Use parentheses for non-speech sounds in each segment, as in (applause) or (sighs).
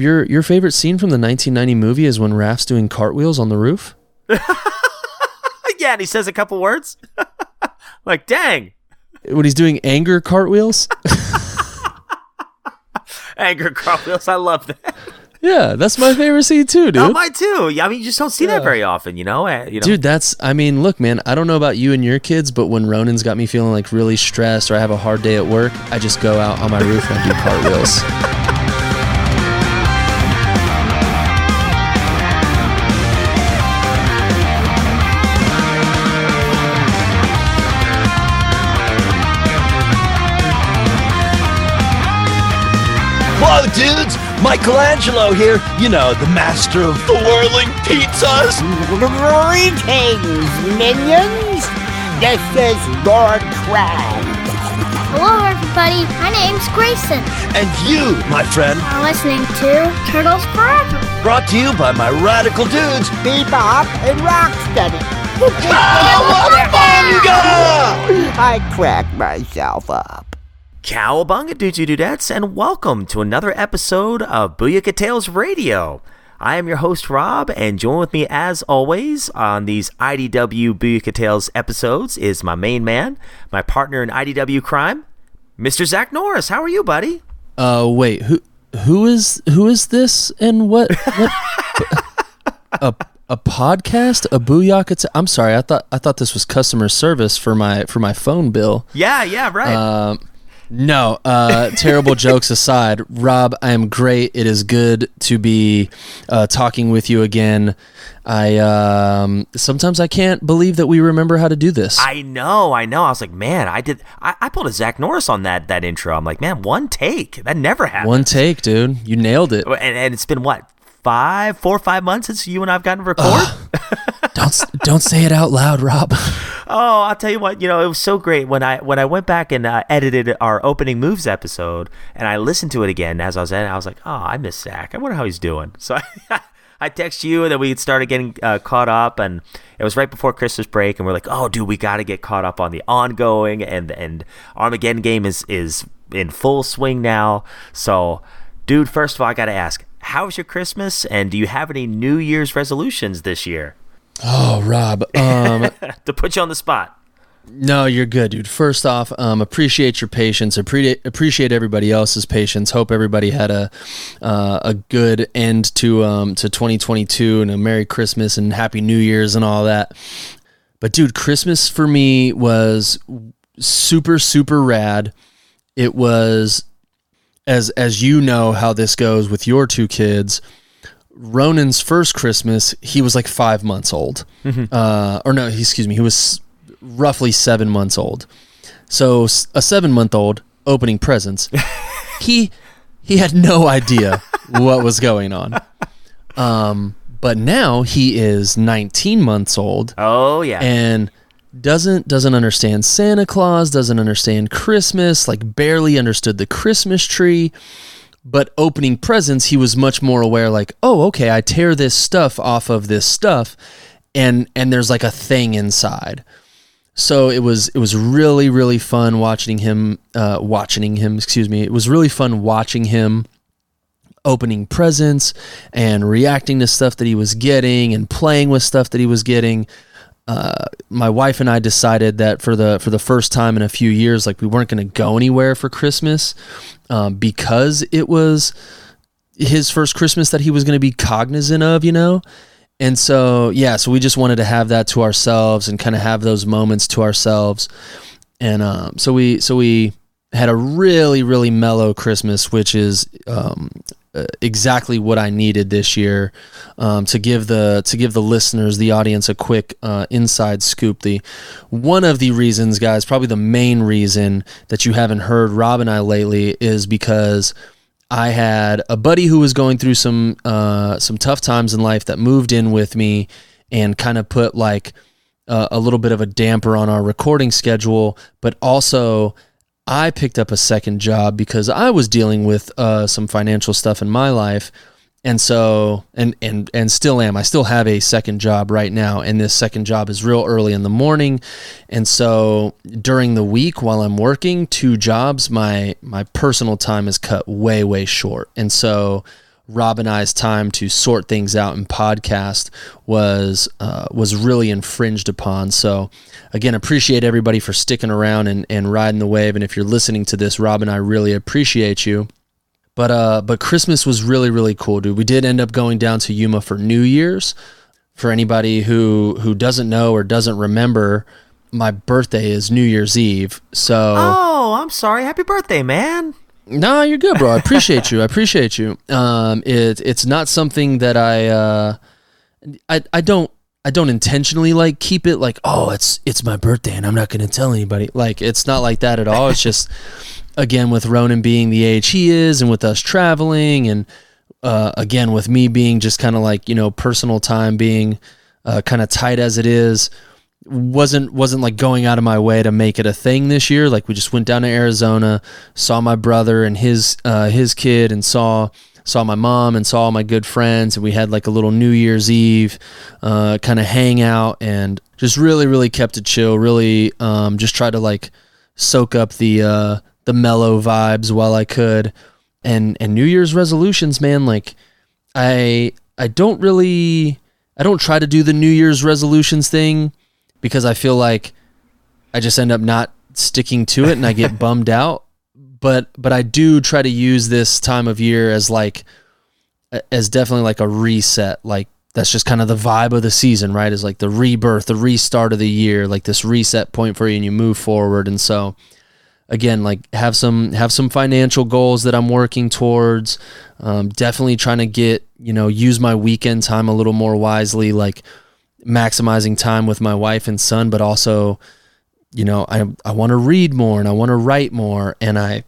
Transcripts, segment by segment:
Your your favorite scene from the 1990 movie is when Raph's doing cartwheels on the roof. (laughs) yeah, and he says a couple words. (laughs) like, dang, When he's doing anger cartwheels. (laughs) anger cartwheels. I love that. yeah, that's my favorite scene too, dude. Oh, mine too. Yeah, I mean, you just don't see that very often, you know. Uh, you know, Dude, that's I mean, look, man, I don't know about you and your kids, but when Ronan's got me feeling like really stressed or I have a hard day at work, I just go out on my roof and do cartwheels. Michelangelo here. You know, the master of the whirling pizzas. Greetings, minions! This is Lord Crab. Hello, everybody. My name's Grayson. And you, my friend, You're listening to Turtles Forever. brought to you by my radical dudes. Bebop and Rocksteady. (laughs) Ah, Cowabunga! I cracked myself up. Cowabunga dudes you dudettes, and welcome to another episode of Booyaka Tales Radio. I am your host Rob, and join with me as always on these IDW Booyaka Tales episodes is my main man, my partner in IDW crime, Mr. Zach Norris. How are you, buddy? Uh wait, who who is who is this and what what (laughs) a a podcast? A booyaka t- I'm sorry, I thought I thought this was customer service for my for my phone bill. Yeah, yeah, right. Um, no, uh, terrible (laughs) jokes aside, Rob, I am great. It is good to be uh, talking with you again. I um, sometimes I can't believe that we remember how to do this. I know, I know. I was like, man, I did. I, I pulled a Zach Norris on that that intro. I'm like, man, one take. That never happened. One take, dude. You nailed it. and, and it's been what five, four or five months since you and I've gotten to record. (laughs) Don't don't say it out loud, Rob. (laughs) Oh, I'll tell you what. You know, it was so great when I when I went back and uh, edited our opening moves episode, and I listened to it again as I was editing. I was like, oh, I miss Zach. I wonder how he's doing. So (laughs) I, I text you, and then we started getting uh, caught up, and it was right before Christmas break, and we're like, oh, dude, we got to get caught up on the ongoing, and and Armageddon game is is in full swing now. So, dude, first of all, I got to ask, how was your Christmas, and do you have any New Year's resolutions this year? Oh, Rob. Um, (laughs) to put you on the spot. No, you're good, dude. First off, um, appreciate your patience. Appreciate appreciate everybody else's patience. Hope everybody had a uh, a good end to um, to 2022 and a Merry Christmas and Happy New Year's and all that. But dude, Christmas for me was super super rad. It was as as you know how this goes with your two kids. Ronan's first Christmas, he was like five months old. Uh, or no, he- excuse me, he was roughly seven months old. So a seven month old opening presents, (laughs) he he had no idea what was going on. Um, but now he is 19 months old Oh yeah. and doesn't doesn't understand Santa Claus, doesn't understand Christmas, like barely understood the Christmas tree. But opening presents, he was much more aware like, "Oh, okay, I tear this stuff off of this stuff and and there's like a thing inside." So it was it was really really fun watching him uh watching him, excuse me. It was really fun watching him opening presents and reacting to stuff that he was getting and playing with stuff that he was getting uh, my wife and I decided that for the for the first time in a few years, like we weren't going to go anywhere for Christmas um, because it was his first Christmas that he was going to be cognizant of, you know. And so, yeah, so we just wanted to have that to ourselves and kind of have those moments to ourselves. And um, so we so we had a really really mellow Christmas, which is um, uh, exactly what I needed this year um, to give the to give the listeners, the audience, a quick uh, inside scoop. The one of the reasons, guys, probably the main reason that you haven't heard Rob and I lately is because I had a buddy who was going through some uh, some tough times in life that moved in with me and kind of put like uh, a little bit of a damper on our recording schedule, but also I picked up a second job because I was dealing with uh, some financial stuff in my life, and so and and and still am. I still have a second job right now, and this second job is real early in the morning, and so during the week while I'm working two jobs, my my personal time is cut way way short, and so Rob and I's time to sort things out and podcast was uh, was really infringed upon. So again, appreciate everybody for sticking around and, and riding the wave. And if you're listening to this, Rob and I really appreciate you. But uh, but Christmas was really really cool, dude. We did end up going down to Yuma for New Year's. For anybody who who doesn't know or doesn't remember, my birthday is New Year's Eve. So Oh, I'm sorry. Happy birthday, man. No, you're good, bro. I appreciate you. I appreciate you. Um, it it's not something that I uh, I I don't I don't intentionally like keep it like oh it's it's my birthday and I'm not gonna tell anybody. Like it's not like that at all. It's just again with Ronan being the age he is and with us traveling and uh, again with me being just kind of like you know personal time being uh, kind of tight as it is wasn't wasn't like going out of my way to make it a thing this year. Like we just went down to Arizona saw my brother and his uh, his kid and saw saw my mom and saw all my good friends. And we had like a little New Year's Eve uh, kind of hangout and just really really kept it chill really um, just tried to like soak up the uh, the mellow vibes while I could. And and New Year's resolutions man like I I don't really I don't try to do the New Year's resolutions thing because I feel like I just end up not sticking to it and I get (laughs) bummed out. But but I do try to use this time of year as like as definitely like a reset. Like that's just kind of the vibe of the season, right? Is like the rebirth, the restart of the year, like this reset point for you and you move forward. And so again, like have some have some financial goals that I'm working towards. Um, definitely trying to get, you know, use my weekend time a little more wisely, like maximizing time with my wife and son, but also, you know, I I want to read more and I want to write more. And I,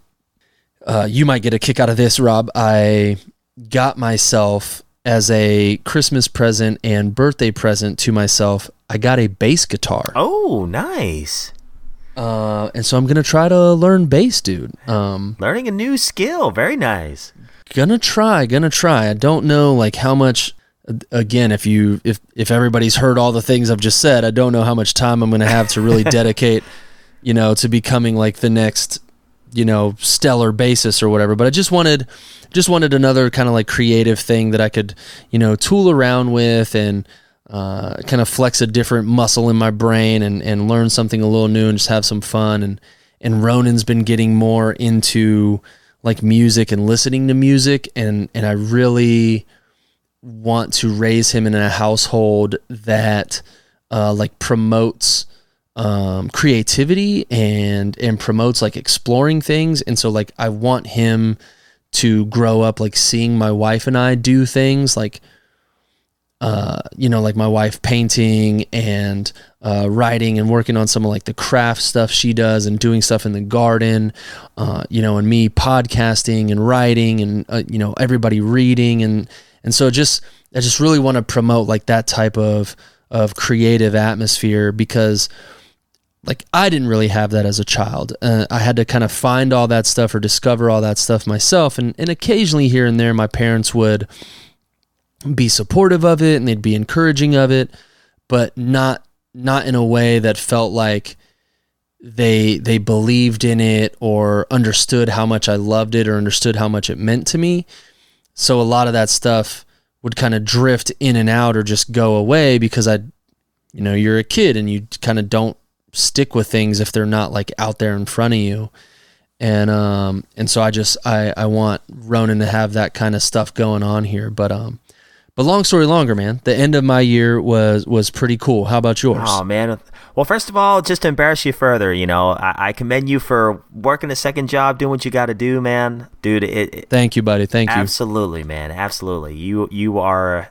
uh, you might get a kick out of this, Rob. I got myself as a Christmas present and birthday present to myself. I got a bass guitar, Oh, nice. uh, and so I'm gonna try to learn bass, dude. Um, Learning a new skill. Very nice. gonna try gonna try i don't know like how much again if you if if everybody's heard all the things i've just said i don't know how much time i'm gonna have to really (laughs) dedicate you know to becoming like the next you know stellar basis or whatever. But i just wanted just wanted another kind of like creative thing that i could you know tool around with and uh, kind of flex a different muscle in my brain and and learn something a little new and just have some fun. And and ronan's been getting more into like music and listening to music. And and I really want to raise him in a household that uh, like promotes um, creativity and and promotes like exploring things. And so like I want him to grow up like seeing my wife and I do things like uh, you know, like my wife painting and uh, writing and working on some of like the craft stuff she does and doing stuff in the garden, uh, you know, and me podcasting and writing and uh, you know everybody reading and and so just I just really want to promote like that type of of creative atmosphere because like I didn't really have that as a child. Uh, I had to kind of find all that stuff or discover all that stuff myself, and and occasionally here and there my parents would be supportive of it and they'd be encouraging of it, but not not in a way that felt like they they believed in it or understood how much I loved it or understood how much it meant to me. So a lot of that stuff would kind of drift in and out or just go away because I you know, you're a kid and you kind of don't stick with things if they're not like out there in front of you. And um and so I just I I want Ronan to have that kind of stuff going on here, but um but long story longer, man. The end of my year was was pretty cool. How about yours? Oh man. Well, first of all, just to embarrass you further, you know, I, I commend you for working a second job, doing what you got to do, man, dude. It, it, Thank you, buddy. Thank you. absolutely, man, absolutely. You you are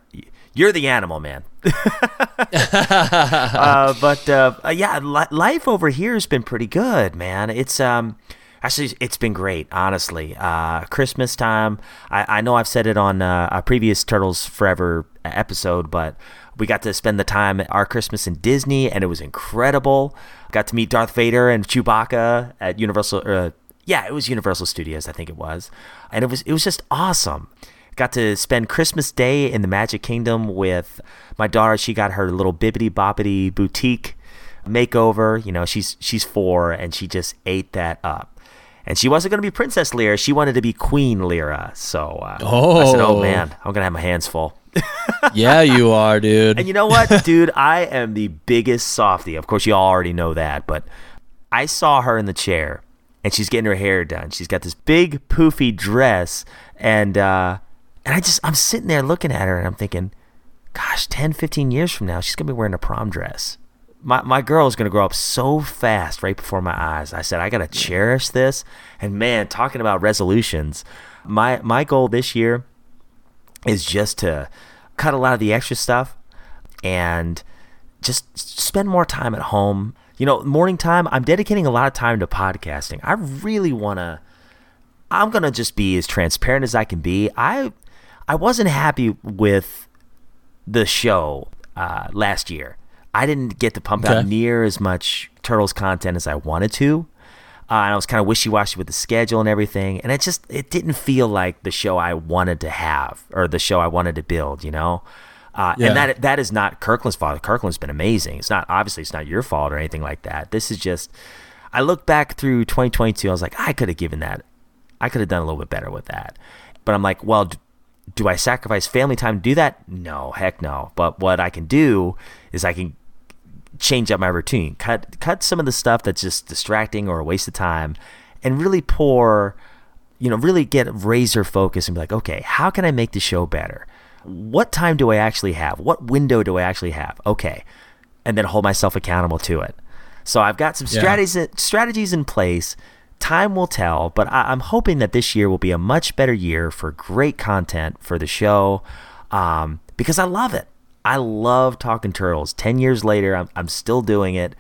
you're the animal, man. (laughs) (laughs) uh, but uh, yeah, li- life over here has been pretty good, man. It's um. Actually, it's been great, honestly. Uh, Christmas time. I, I know I've said it on uh, a previous Turtles Forever episode, but we got to spend the time at our Christmas in Disney, and it was incredible. Got to meet Darth Vader and Chewbacca at Universal. Uh, yeah, it was Universal Studios, I think it was, and it was it was just awesome. Got to spend Christmas Day in the Magic Kingdom with my daughter. She got her little Bibbidi Bobbidi Boutique makeover. You know, she's she's four, and she just ate that up. And she wasn't going to be Princess Lyra. She wanted to be Queen Lyra. So uh, I said, "Oh Oh. man, I'm gonna have my hands full." (laughs) yeah, you are, dude. And you know what, dude? I am the biggest softie. Of course, you all already know that, but I saw her in the chair and she's getting her hair done. She's got this big poofy dress and uh and I just I'm sitting there looking at her and I'm thinking, gosh, 10, 15 years from now, she's going to be wearing a prom dress. My my girl is going to grow up so fast right before my eyes. I said I got to cherish this. And man, talking about resolutions, my my goal this year is just to cut a lot of the extra stuff and just spend more time at home. You know, morning time, I'm dedicating a lot of time to podcasting. I really want to I'm going to just be as transparent as I can be. I I wasn't happy with the show uh, last year. I didn't get to pump out near as much Turtles content as I wanted to. Uh, and I was kind of wishy-washy with the schedule and everything, and it just it didn't feel like the show I wanted to have or the show I wanted to build, you know. Uh, Yeah. And that that is not Kirkland's fault. Kirkland's been amazing. It's not obviously it's not your fault or anything like that. This is just I look back through 2022. I was like, I could have given that. I could have done a little bit better with that. But I'm like, well, do I sacrifice family time to do that? No, heck no. But what I can do is I can change up my routine, cut cut some of the stuff that's just distracting or a waste of time, and really pour, you know, really get razor focus and be like, okay, how can I make the show better? What time do I actually have? What window do I actually have? Okay, and then hold myself accountable to it. So I've got some Yeah. strategies strategies in place. Time will tell, but I, I'm hoping that this year will be a much better year for great content for the show, um, because I love it. I love talking turtles. Ten years later, I'm I'm still doing it.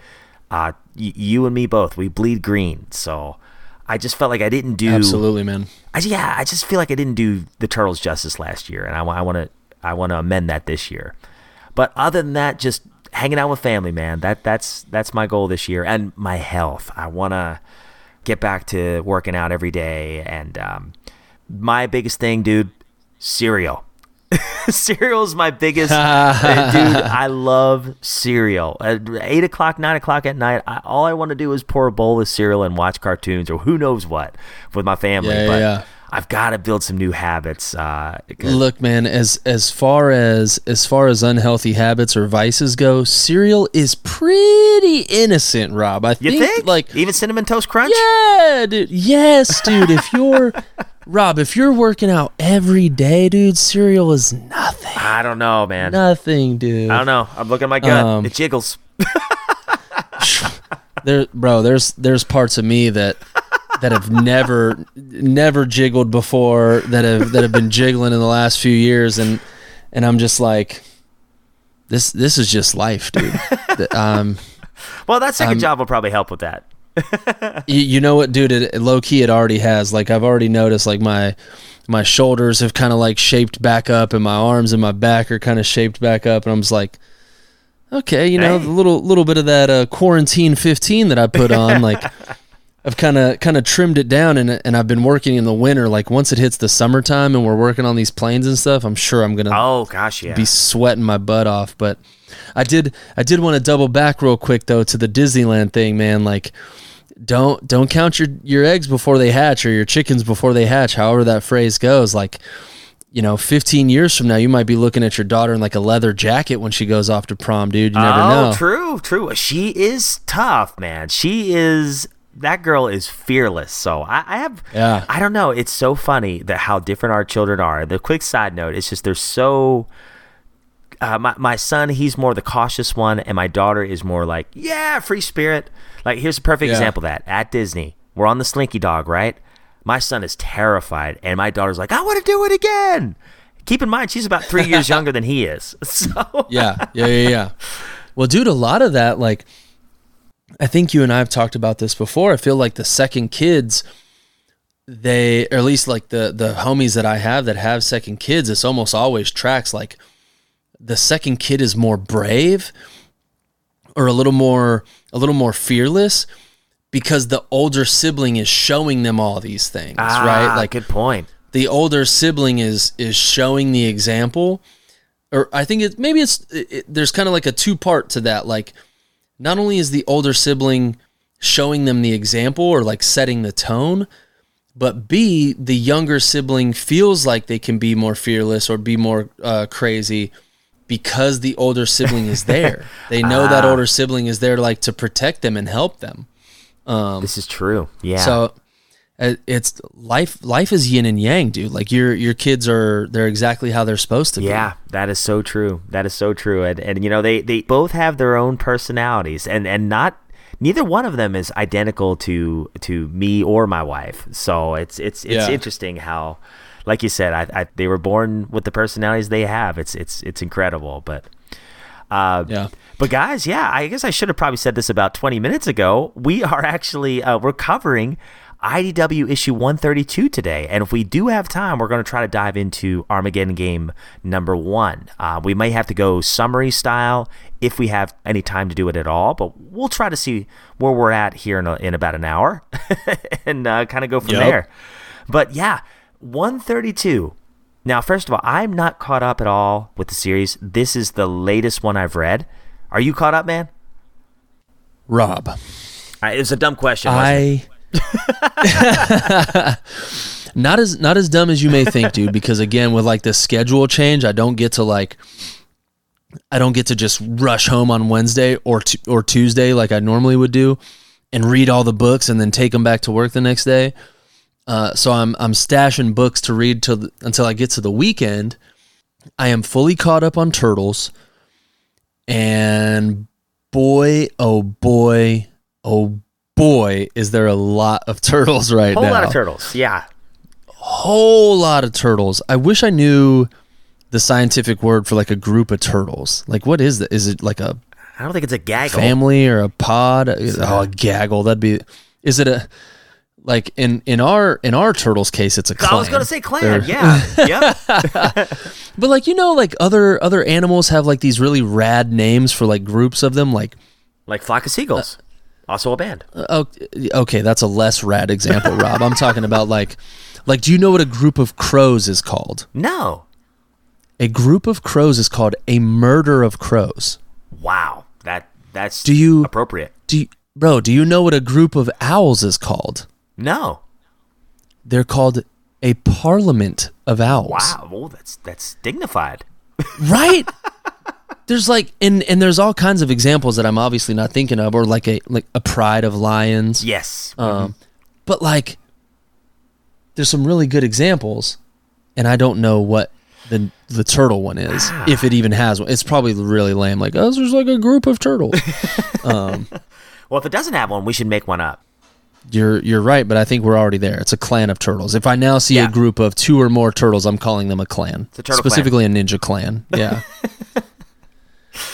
Uh, y- you and me both. We bleed green, so I just felt like I didn't do Absolutely, man. I, yeah, I just feel like I didn't do the Turtles justice last year, and I, I want to I want to amend that this year. But other than that, just hanging out with family, man. That that's that's my goal this year, and my health. I want to get back to working out every day, and um, my biggest thing, dude, cereal. (laughs) cereal is my biggest uh, (laughs) dude. I love cereal. At eight o'clock, nine o'clock at night, I, all I want to do is pour a bowl of cereal and watch cartoons or who knows what with my family. Yeah, yeah, yeah. I've got to build some new habits. Uh, Look, man, as as far as as far as unhealthy habits or vices go, cereal is pretty innocent, Rob. I you think, think like even cinnamon toast crunch? Yeah, dude. Yes, (laughs) dude. If you're Rob, if you're working out every day, dude, cereal is nothing. I don't know, man. Nothing, dude. I don't know. I'm looking at my gut. Um, it jiggles. (laughs) (laughs) There, bro. There's there's parts of me that that have never never jiggled before that have that have been jiggling in the last few years, and and I'm just like, this this is just life, dude. Um, Well, that second I'm- job will probably help with that. (laughs) you, you know what, dude? It, low key, it already has. Like I've already noticed, like my my shoulders have kind of like shaped back up, and my arms and my back are kind of shaped back up, and I'm just like, okay, you know, Hey. the little little bit of that uh, quarantine 15 that I put on, like. (laughs) I've kind of kind of trimmed it down and and I've been working in the winter like once it hits the summertime and we're working on these planes and stuff I'm sure I'm going to Oh gosh, yeah. be sweating my butt off. But I did I did want to double back real quick though to the Disneyland thing, man. Like don't don't count your your eggs before they hatch or your chickens before they hatch, however that phrase goes. Like you know, 15 years from now, you might be looking at your daughter in like a leather jacket when she goes off to prom, dude. You never oh, know. true, true. She is tough, man. She is. That girl is fearless. So I, I have. Yeah. I don't know. It's so funny that how different our children are. The quick side note: it's just they're so. Uh, my my son, he's more the cautious one, and my daughter is more like, yeah, free spirit. Like here's a perfect Yeah. example of that at Disney. We're on the Slinky Dog, right? My son is terrified, and my daughter's like, I want to do it again. Keep in mind, she's about three years (laughs) younger than he is. (laughs) So yeah, yeah, yeah, yeah. Well, dude, a lot of that, like, I think you and I have talked about this before. I feel like the second kids, they, or at least like the the homies that I have that have second kids, it's almost always tracks like the second kid is more brave or a little more a little more fearless because the older sibling is showing them all these things, Ah, right? Like good point. the older sibling is is showing the example or i think it maybe it's it, there's kind of like a two part to that like not only is the older sibling showing them the example or like setting the tone. But B, the younger sibling feels like they can be more fearless or be more uh, crazy because the older sibling is there. (laughs) they know that older sibling is there like to protect them and help them. Um, this is true. Yeah. So it's life. Life is yin and yang, dude. Like your your kids are they're exactly how they're supposed to be. Yeah, that is so true. That is so true. And and you know they they both have their own personalities, and and not neither one of them is identical to to me or my wife. So it's it's it's Yeah. interesting how, like you said, I, I they were born with the personalities they have. It's it's it's incredible, but. Uh, Yeah. But guys, yeah, I guess I should have probably said this about 20 minutes ago. We are actually uh, we're covering IDW issue 132 today, and if we do have time, we're going to try to dive into Armageddon game number one. Uh, we may have to go summary style if we have any time to do it at all, but we'll try to see where we're at here in, a, in about an hour (laughs) and uh, kind of go from Yep. there. But yeah, 132. Now, first of all, I'm not caught up at all with the series. This is the latest one I've read. Are you caught up, man? Rob, I, it's a dumb question. wasn't it? I (laughs) not as not as dumb as you may think, dude. Because again, with like the schedule change, I don't get to like I don't get to just rush home on Wednesday or t- or Tuesday like I normally would do, and read all the books and then take them back to work the next day. Uh, so I'm I'm stashing books to read till the, until I get to the weekend. I am fully caught up on Turtles, and boy, oh boy, oh boy, is there a lot of (laughs) turtles right Whole now. Whole lot of turtles. Yeah. Whole lot of turtles. I wish I knew the scientific word for like a group of turtles. Like, what is that? Is it like a I don't think it's a gaggle. family or a pod? Oh, a gaggle. That'd be. Is it a like in in our in our turtles case? It's a clan. I was going to say clan. They're- (laughs) Yeah. yep. (laughs) But like you know, like other other animals have like these really rad names for like groups of them. Like, Like flock of seagulls. Uh, also a band. Uh, oh, okay, that's a less rad example, Rob. I'm talking about like, like, do you know what a group of crows is called? No. A group of crows is called a murder of crows. Wow. That that's Do you- appropriate. Do you, bro? Do you know what a group of owls is called? No. They're called a parliament of owls. Wow. Well, that's that's dignified. right (laughs) there's like and and there's all kinds of examples that i'm obviously not thinking of or like a like a pride of lions. Yes. um but like there's some really good examples and i don't know what the the turtle one is if it even has one. It's probably really lame like oh there's like a group of turtles. (laughs) Um well, if it doesn't have one, we should make one up. you're you're right but i think we're already there. It's a clan of turtles. If i now see Yeah. a group of two or more turtles i'm calling them a clan. A turtle clan. specifically a ninja clan. Yeah (laughs)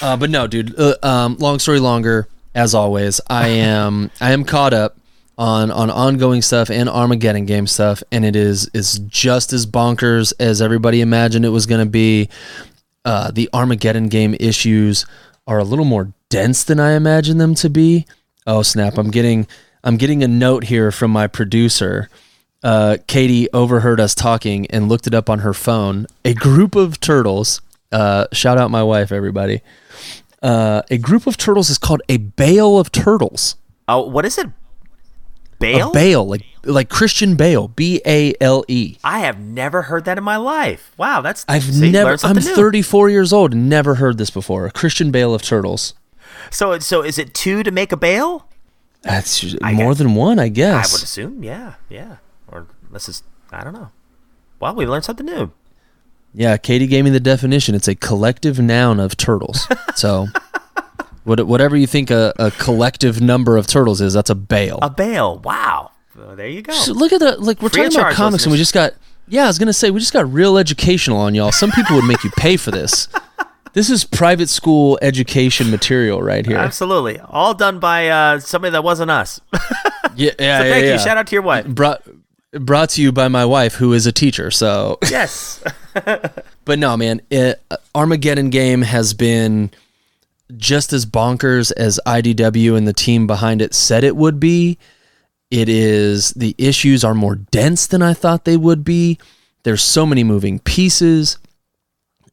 uh, but no dude uh, um, long story longer as always i (laughs) am i am caught up on on ongoing stuff and armageddon game stuff and it is is just as bonkers as everybody imagined it was going to be uh, the armageddon game issues are a little more dense than i imagined them to be oh snap i'm getting i'm getting a note here from my producer uh, Katie overheard us talking and looked it up on her phone. A group of turtles. Uh, shout out my wife, everybody. Uh, a group of turtles is called a bale of turtles. Oh, what is it? Bale? A bale, like like Christian Bale, B A L E. I have never heard that in my life. Wow, that's I've see, never. I'm new. 34 years old and never heard this before. A Christian Bale of turtles. So so is it two to make a bale? That's I more guess- than one, I guess. I would assume, yeah, yeah. Or this is I don't know. Well, we learned something new. Yeah, Katie gave me the definition. It's a collective noun of turtles. (laughs) so, what, whatever you think a, a collective number of turtles is, that's a bale. A bale. Wow. There you go. So look at the like we're Free talking about comics and we just got yeah I was gonna say we just got real educational on y'all. Some people would make you pay for this. (laughs) This is private school education material right here. Absolutely. All done by uh, somebody that wasn't us. (laughs) Yeah, yeah, so yeah, thank yeah. you. Shout out to your wife. Brought brought to you by my wife who is a teacher. So, Yes. (laughs) (laughs) but no, man, it, Armageddon game has been just as bonkers as IDW and the team behind it said it would be. It is the issues are more dense than I thought they would be. There's so many moving pieces.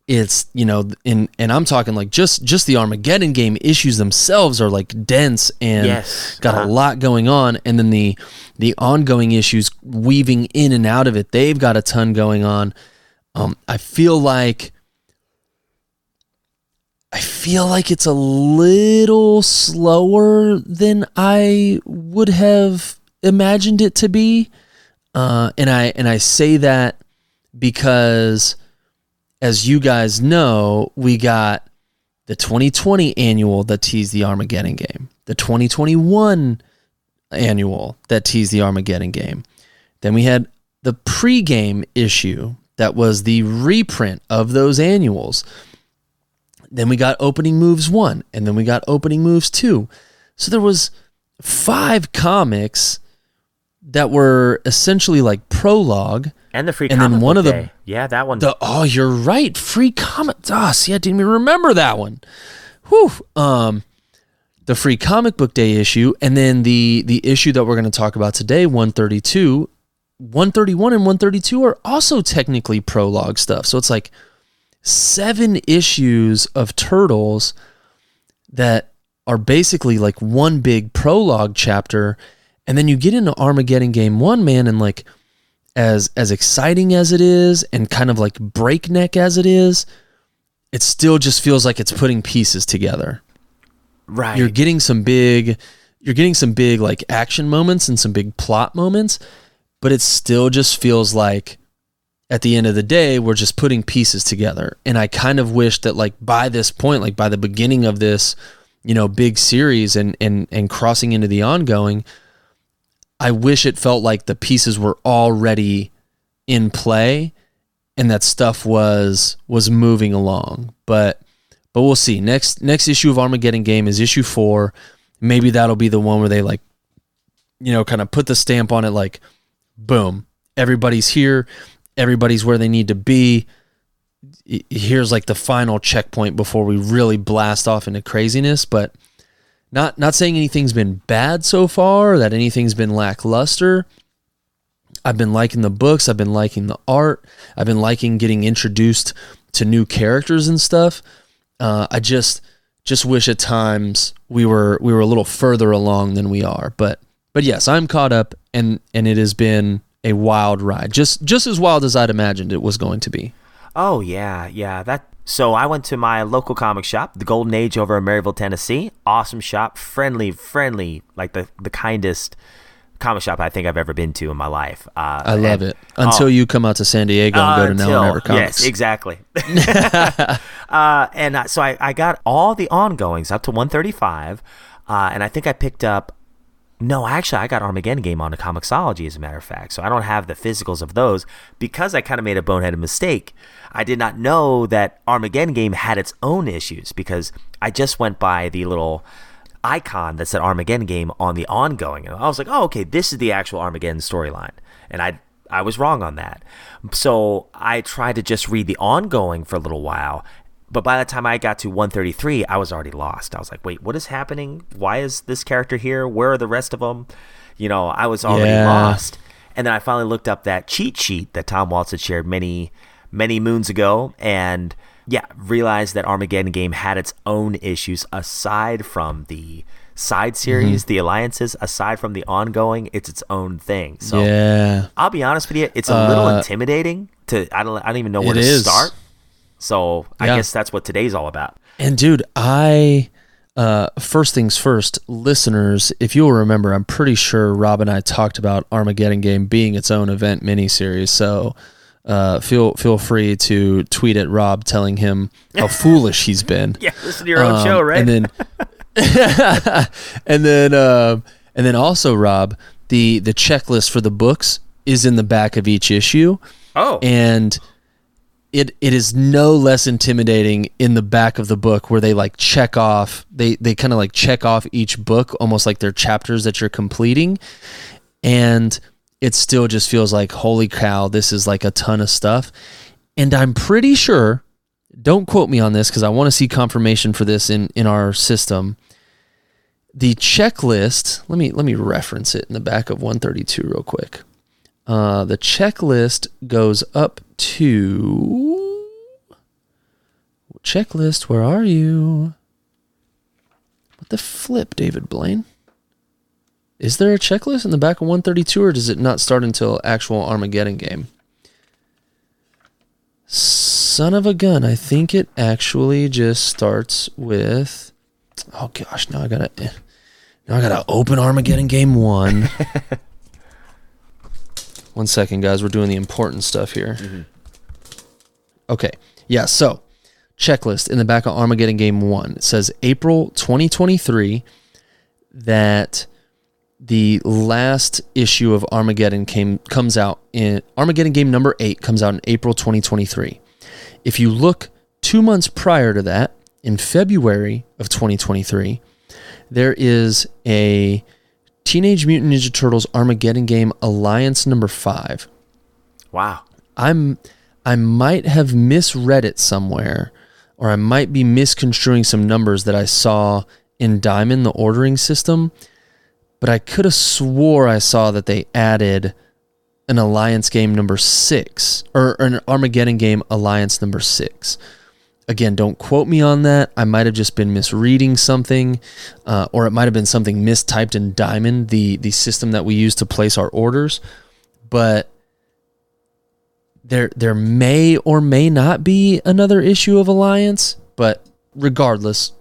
It's you know in and i'm talking like just just the armageddon game issues themselves are like dense and Yes. got Uh-huh. a lot going on and then the the ongoing issues weaving in and out of it they've got a ton going on um i feel like i feel like it's a little slower than i would have imagined it to be uh and i and i say that because as you guys know, we got the 2020 annual that teased the Armageddon game, the 2021 annual that teased the Armageddon game. Then we had the pregame issue that was the reprint of those annuals. Then we got opening moves 1 and then we got opening moves 2. So there was five comics that were essentially like prologue And the free And then one book of the- day. yeah, that one. the oh, you're right. Free comic. Ah, see, I didn't even remember that one. Whew. Um, the free comic book day issue, and then the the issue that we're going to talk about today, 132, 131, and 132 are also technically prologue stuff. So it's like seven issues of Turtles that are basically like one big prologue chapter, and then you get into Armageddon Game One, man, and like as as exciting as it is and kind of like breakneck as it is, it still just feels like it's putting pieces together. right. You're getting some big you're getting some big like action moments and some big plot moments, but it still just feels like at the end of the day we're just putting pieces together. And I kind of wish that like by this point, like by the beginning of this, you know, big series and and and crossing into the ongoing, I wish it felt like the pieces were already in play and that stuff was was moving along. But but we'll see. Next next issue of Armageddon game is issue 4. Maybe that'll be the one where they like you know kind of put the stamp on it like boom, everybody's here, everybody's where they need to be. Here's like the final checkpoint before we really blast off into craziness, but not not saying anything's been bad so far, that anything's been lackluster. I've been liking the books, I've been liking the art, I've been liking getting introduced to new characters and stuff. Uh, I just just wish at times we were we were a little further along than we are. But but yes, I'm caught up and and it has been a wild ride. Just just as wild as I'd imagined it was going to be. Oh yeah, yeah. That. So I went to my local comic shop, the Golden Age over in Maryville, Tennessee. Awesome shop, friendly, friendly, like the the kindest comic shop I think I've ever been to in my life. Uh, I love and- it. Until oh. you come out to San Diego and go to Now and Ever Until- Comics. Yes, exactly. (laughs) (laughs) uh, and uh, so I, I got all the ongoings up to 135, uh, and I think I picked up. No, actually, I got Armageddon game on the Comixology, as a matter of fact. So I don't have the physicals of those because I kind of made a boneheaded mistake. I did not know that Armageddon game had its own issues because I just went by the little icon that said Armageddon game on the ongoing, and I was like, oh, okay, this is the actual Armageddon storyline, and I I was wrong on that. So I tried to just read the ongoing for a little while, but by the time I got to 133, I was already lost. I was like, wait, what is happening? Why is this character here? Where are the rest of them? You know, I was already Yeah. lost. And then I finally looked up that cheat sheet that Tom Waltz had shared many, many moons ago, and yeah, realized that Armageddon game had its own issues aside from the side series, Mm-hmm. the alliances. Aside from the ongoing, it's its own thing. So yeah. I'll be honest with you, it's a little Uh, intimidating to I don't I don't even know where to is. start. So I Yeah. guess that's what today's all about. And dude, I uh first things first, listeners, if you'll remember, I'm pretty sure Rob and I talked about Armageddon game being its own event miniseries. So uh, feel feel free to tweet at Rob telling him how (laughs) foolish he's been. Yeah, listen to your own Um, show, right? And then, (laughs) and then, um, and then also, Rob, the the checklist for the books is in the back of each issue, oh, and it it is no less intimidating in the back of the book where they like check off they they kind of like check off each book almost like they're chapters that you're completing, and it still just feels like holy cow, this is like a ton of stuff, and I'm pretty sure don't quote me on this because I want to see confirmation for this in in our system. The checklist. Let me let me reference it in the back of 132 real quick. Uh, the checklist goes up to. checklist, where are you? What the flip, David Blaine? Is there a checklist in the back of 132 or does it not start until actual Armageddon game? Son of a gun, I think it actually just starts with Oh gosh, now I gotta now I gotta open Armageddon game one. (laughs) one second, guys, we're doing the important stuff here. Mm-hmm. Okay. Yeah, so checklist in the back of Armageddon game one. It says April 2023 that the last issue of Armageddon came comes out in Armageddon game number 8 comes out in April 2023. If you look 2 months prior to that in February of 2023, there is a Teenage Mutant Ninja Turtles Armageddon game Alliance number 5. Wow. I'm I might have misread it somewhere or I might be misconstruing some numbers that I saw in Diamond the ordering system, but I could have swore I saw that they added an Alliance game number 6 or, an Armageddon game Alliance number 6. Again, don't quote me on that. I might have just been misreading something, uh, or it might have been something mistyped in Diamond, the the system that we use to place our orders. But there there may or may not be another issue of Alliance, but regardless,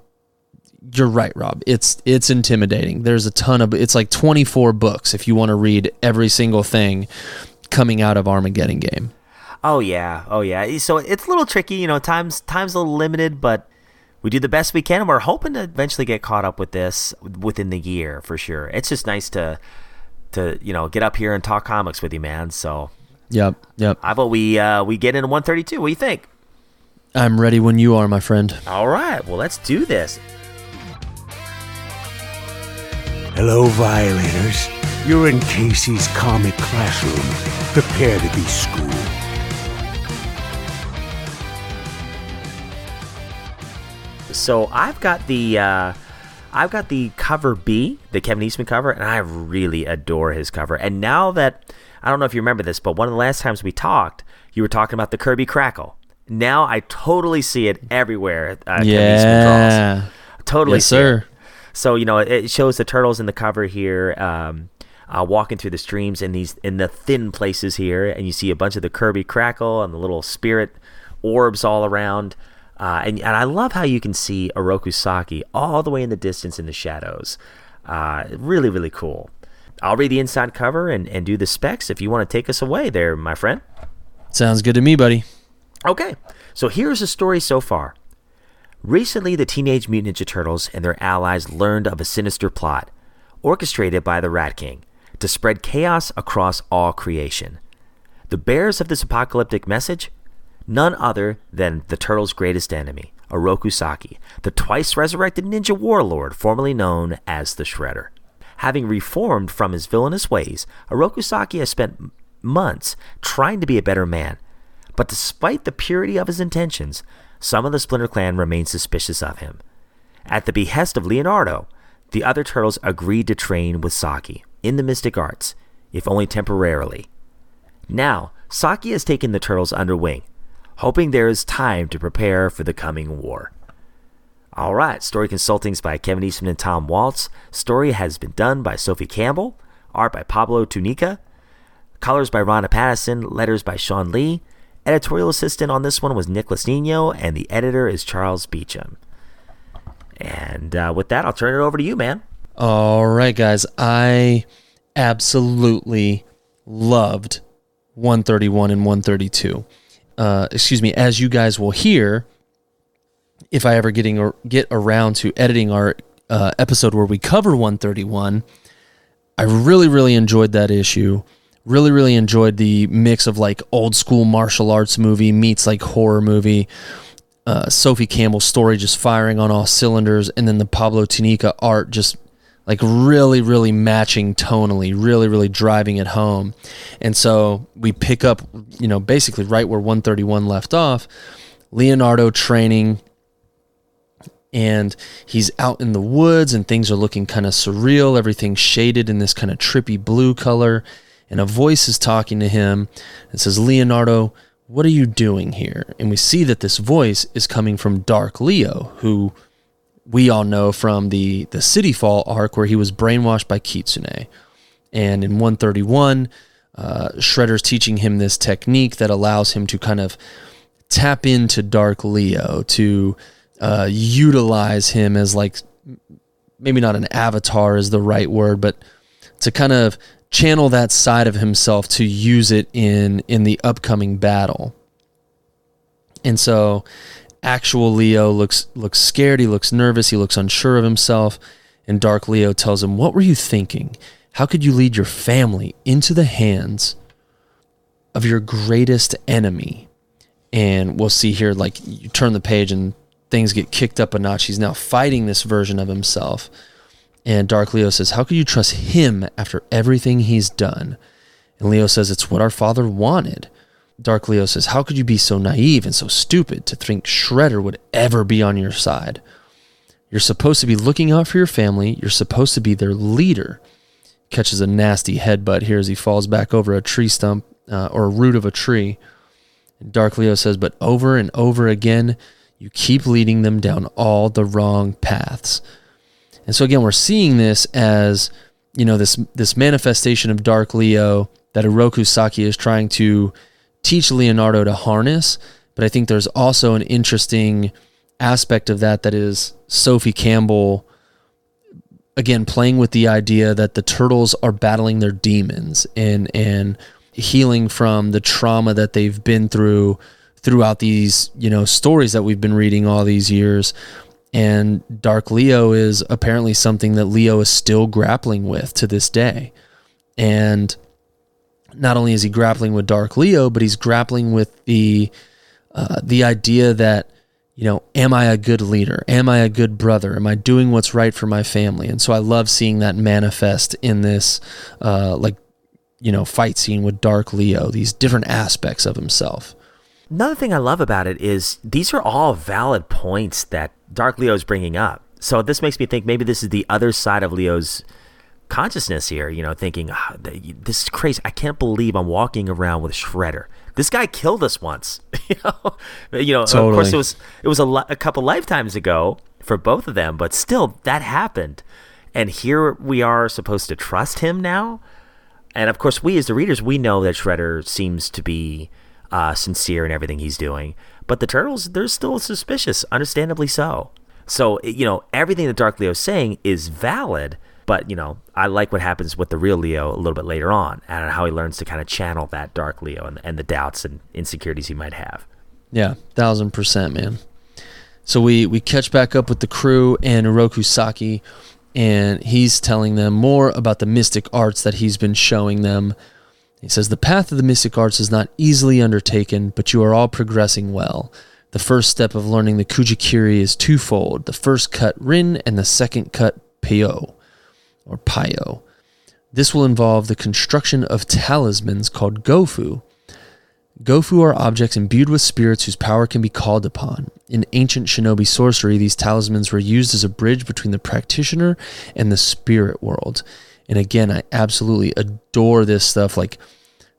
you're right, Rob. It's it's intimidating. There's a ton of it's like 24 books if you want to read every single thing coming out of Armageddon game. Oh yeah, oh yeah. So it's a little tricky, you know. Times time's a little limited, but we do the best we can, and we're hoping to eventually get caught up with this within the year for sure. It's just nice to to you know get up here and talk comics with you, man. So Yep, yep. I vote we uh, we get into 132. What do you think? I'm ready when you are, my friend. All right, well let's do this. Hello, Violators. You're in Casey's comic classroom. Prepare to be schooled. So I've got the uh, I've got the cover B, the Kevin Eastman cover, and I really adore his cover. And now that I don't know if you remember this, but one of the last times we talked, you were talking about the Kirby Crackle. Now I totally see it everywhere. Uh, Kevin Eastman draws. yeah. totally, Yes, see it. So you know, it- shows the turtles in the cover here, um, uh, walking through the streams in these in the thin places here, and you see a bunch of the Kirby crackle and the little spirit orbs all around. Uh, and, and I love how you can see Oroku Saki all the way in the distance in the shadows. Uh, really, really cool. I'll read the inside cover and, and do the specs if you want to take us away there, my friend. Sounds good to me, buddy. Okay, so here's the story so far. Recently, the Teenage Mutant Ninja Turtles and their allies learned of a sinister plot, orchestrated by the Rat King, to spread chaos across all creation. The bearers of this apocalyptic message? None other than the Turtles' greatest enemy, Oroku Saki, the twice resurrected ninja warlord formerly known as the Shredder. Having reformed from his villainous ways, Oroku Saki has spent months trying to be a better man. But despite the purity of his intentions, some of the Splinter Clan remain suspicious of him. At the behest of Leonardo, the other turtles agreed to train with Saki in the mystic arts, if only temporarily. Now, Saki has taken the turtles under wing, hoping there is time to prepare for the coming war. All right, story consultings by Kevin Eastman and Tom Waltz. Story has been done by Sophie Campbell, art by Pablo Tunica, colors by Rhonda Pattison, letters by Shawn Lee. Editorial assistant on this one was Nicholas Nino, and the editor is Charles Beecham. And uh, with that, I'll turn it over to you, man. All right, guys. I absolutely loved 131 and 132. Uh, excuse me, as you guys will hear, if I ever getting or get around to editing our uh, episode where we cover 131, I really, really enjoyed that issue. Really, really enjoyed the mix of like old school martial arts movie meets like horror movie. Uh, Sophie Campbell's story just firing on all cylinders, and then the Pablo Tunica art just like really, really matching tonally, really, really driving it home. And so we pick up, you know, basically right where 131 left off. Leonardo training and he's out in the woods and things are looking kind of surreal everything's shaded in this kind of trippy blue color and a voice is talking to him and says leonardo What are you doing here? And we see that this voice is coming from Dark Leo, who we all know from the the City Fall arc where he was brainwashed by Kitsune. And in 131, uh, Shredder's teaching him this technique that allows him to kind of tap into Dark Leo, to uh, utilize him as like maybe not an avatar is the right word, but to kind of channel that side of himself to use it in in the upcoming battle. And so actual Leo looks looks scared, he looks nervous, he looks unsure of himself, and Dark Leo tells him, "What were you thinking? How could you lead your family into the hands of your greatest enemy?" And we'll see here like you turn the page and things get kicked up a notch. He's now fighting this version of himself. And Dark Leo says, How could you trust him after everything he's done? And Leo says, It's what our father wanted. Dark Leo says, How could you be so naive and so stupid to think Shredder would ever be on your side? You're supposed to be looking out for your family. You're supposed to be their leader. Catches a nasty headbutt here as he falls back over a tree stump uh, or a root of a tree. Dark Leo says, But over and over again, you keep leading them down all the wrong paths. And so again, we're seeing this as, you know, this this manifestation of Dark Leo that Oroku Saki is trying to teach Leonardo to harness. But I think there's also an interesting aspect of that that is Sophie Campbell again playing with the idea that the turtles are battling their demons and and healing from the trauma that they've been through throughout these you know stories that we've been reading all these years and dark leo is apparently something that leo is still grappling with to this day. And not only is he grappling with dark leo but he's grappling with the uh, the idea that you know am i a good leader? Am i a good brother? Am i doing what's right for my family? And so i love seeing that manifest in this uh, like you know fight scene with dark leo these different aspects of himself Another thing I love about it is these are all valid points that Dark Leo is bringing up. So this makes me think maybe this is the other side of Leo's consciousness here. You know, thinking oh, this is crazy. I can't believe I'm walking around with Shredder. This guy killed us once. (laughs) you know, you know. Totally. Of course, it was it was a, li- a couple lifetimes ago for both of them, but still, that happened. And here we are supposed to trust him now. And of course, we as the readers, we know that Shredder seems to be uh, sincere in everything he's doing. But the turtles, they're still suspicious, understandably so. So, you know, everything that Dark Leo's saying is valid, but, you know, I like what happens with the real Leo a little bit later on and how he learns to kind of channel that Dark Leo and, and the doubts and insecurities he might have. Yeah, thousand percent, man. So we we catch back up with the crew and Oroku Saki, and he's telling them more about the mystic arts that he's been showing them he says, The path of the mystic arts is not easily undertaken, but you are all progressing well. The first step of learning the Kujikiri is twofold the first cut Rin and the second cut Pyo, or Pyo. This will involve the construction of talismans called Gofu. Gofu are objects imbued with spirits whose power can be called upon. In ancient shinobi sorcery, these talismans were used as a bridge between the practitioner and the spirit world. And again, I absolutely adore this stuff, like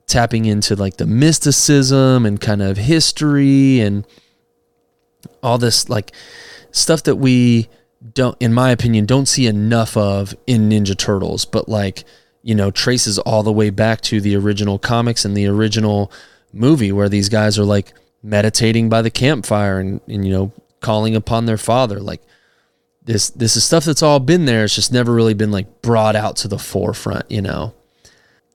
tapping into like the mysticism and kind of history and all this like stuff that we don't, in my opinion, don't see enough of in Ninja Turtles, but like, you know, traces all the way back to the original comics and the original movie where these guys are like meditating by the campfire and, and you know, calling upon their father. Like, this this is stuff that's all been there. It's just never really been like brought out to the forefront, you know.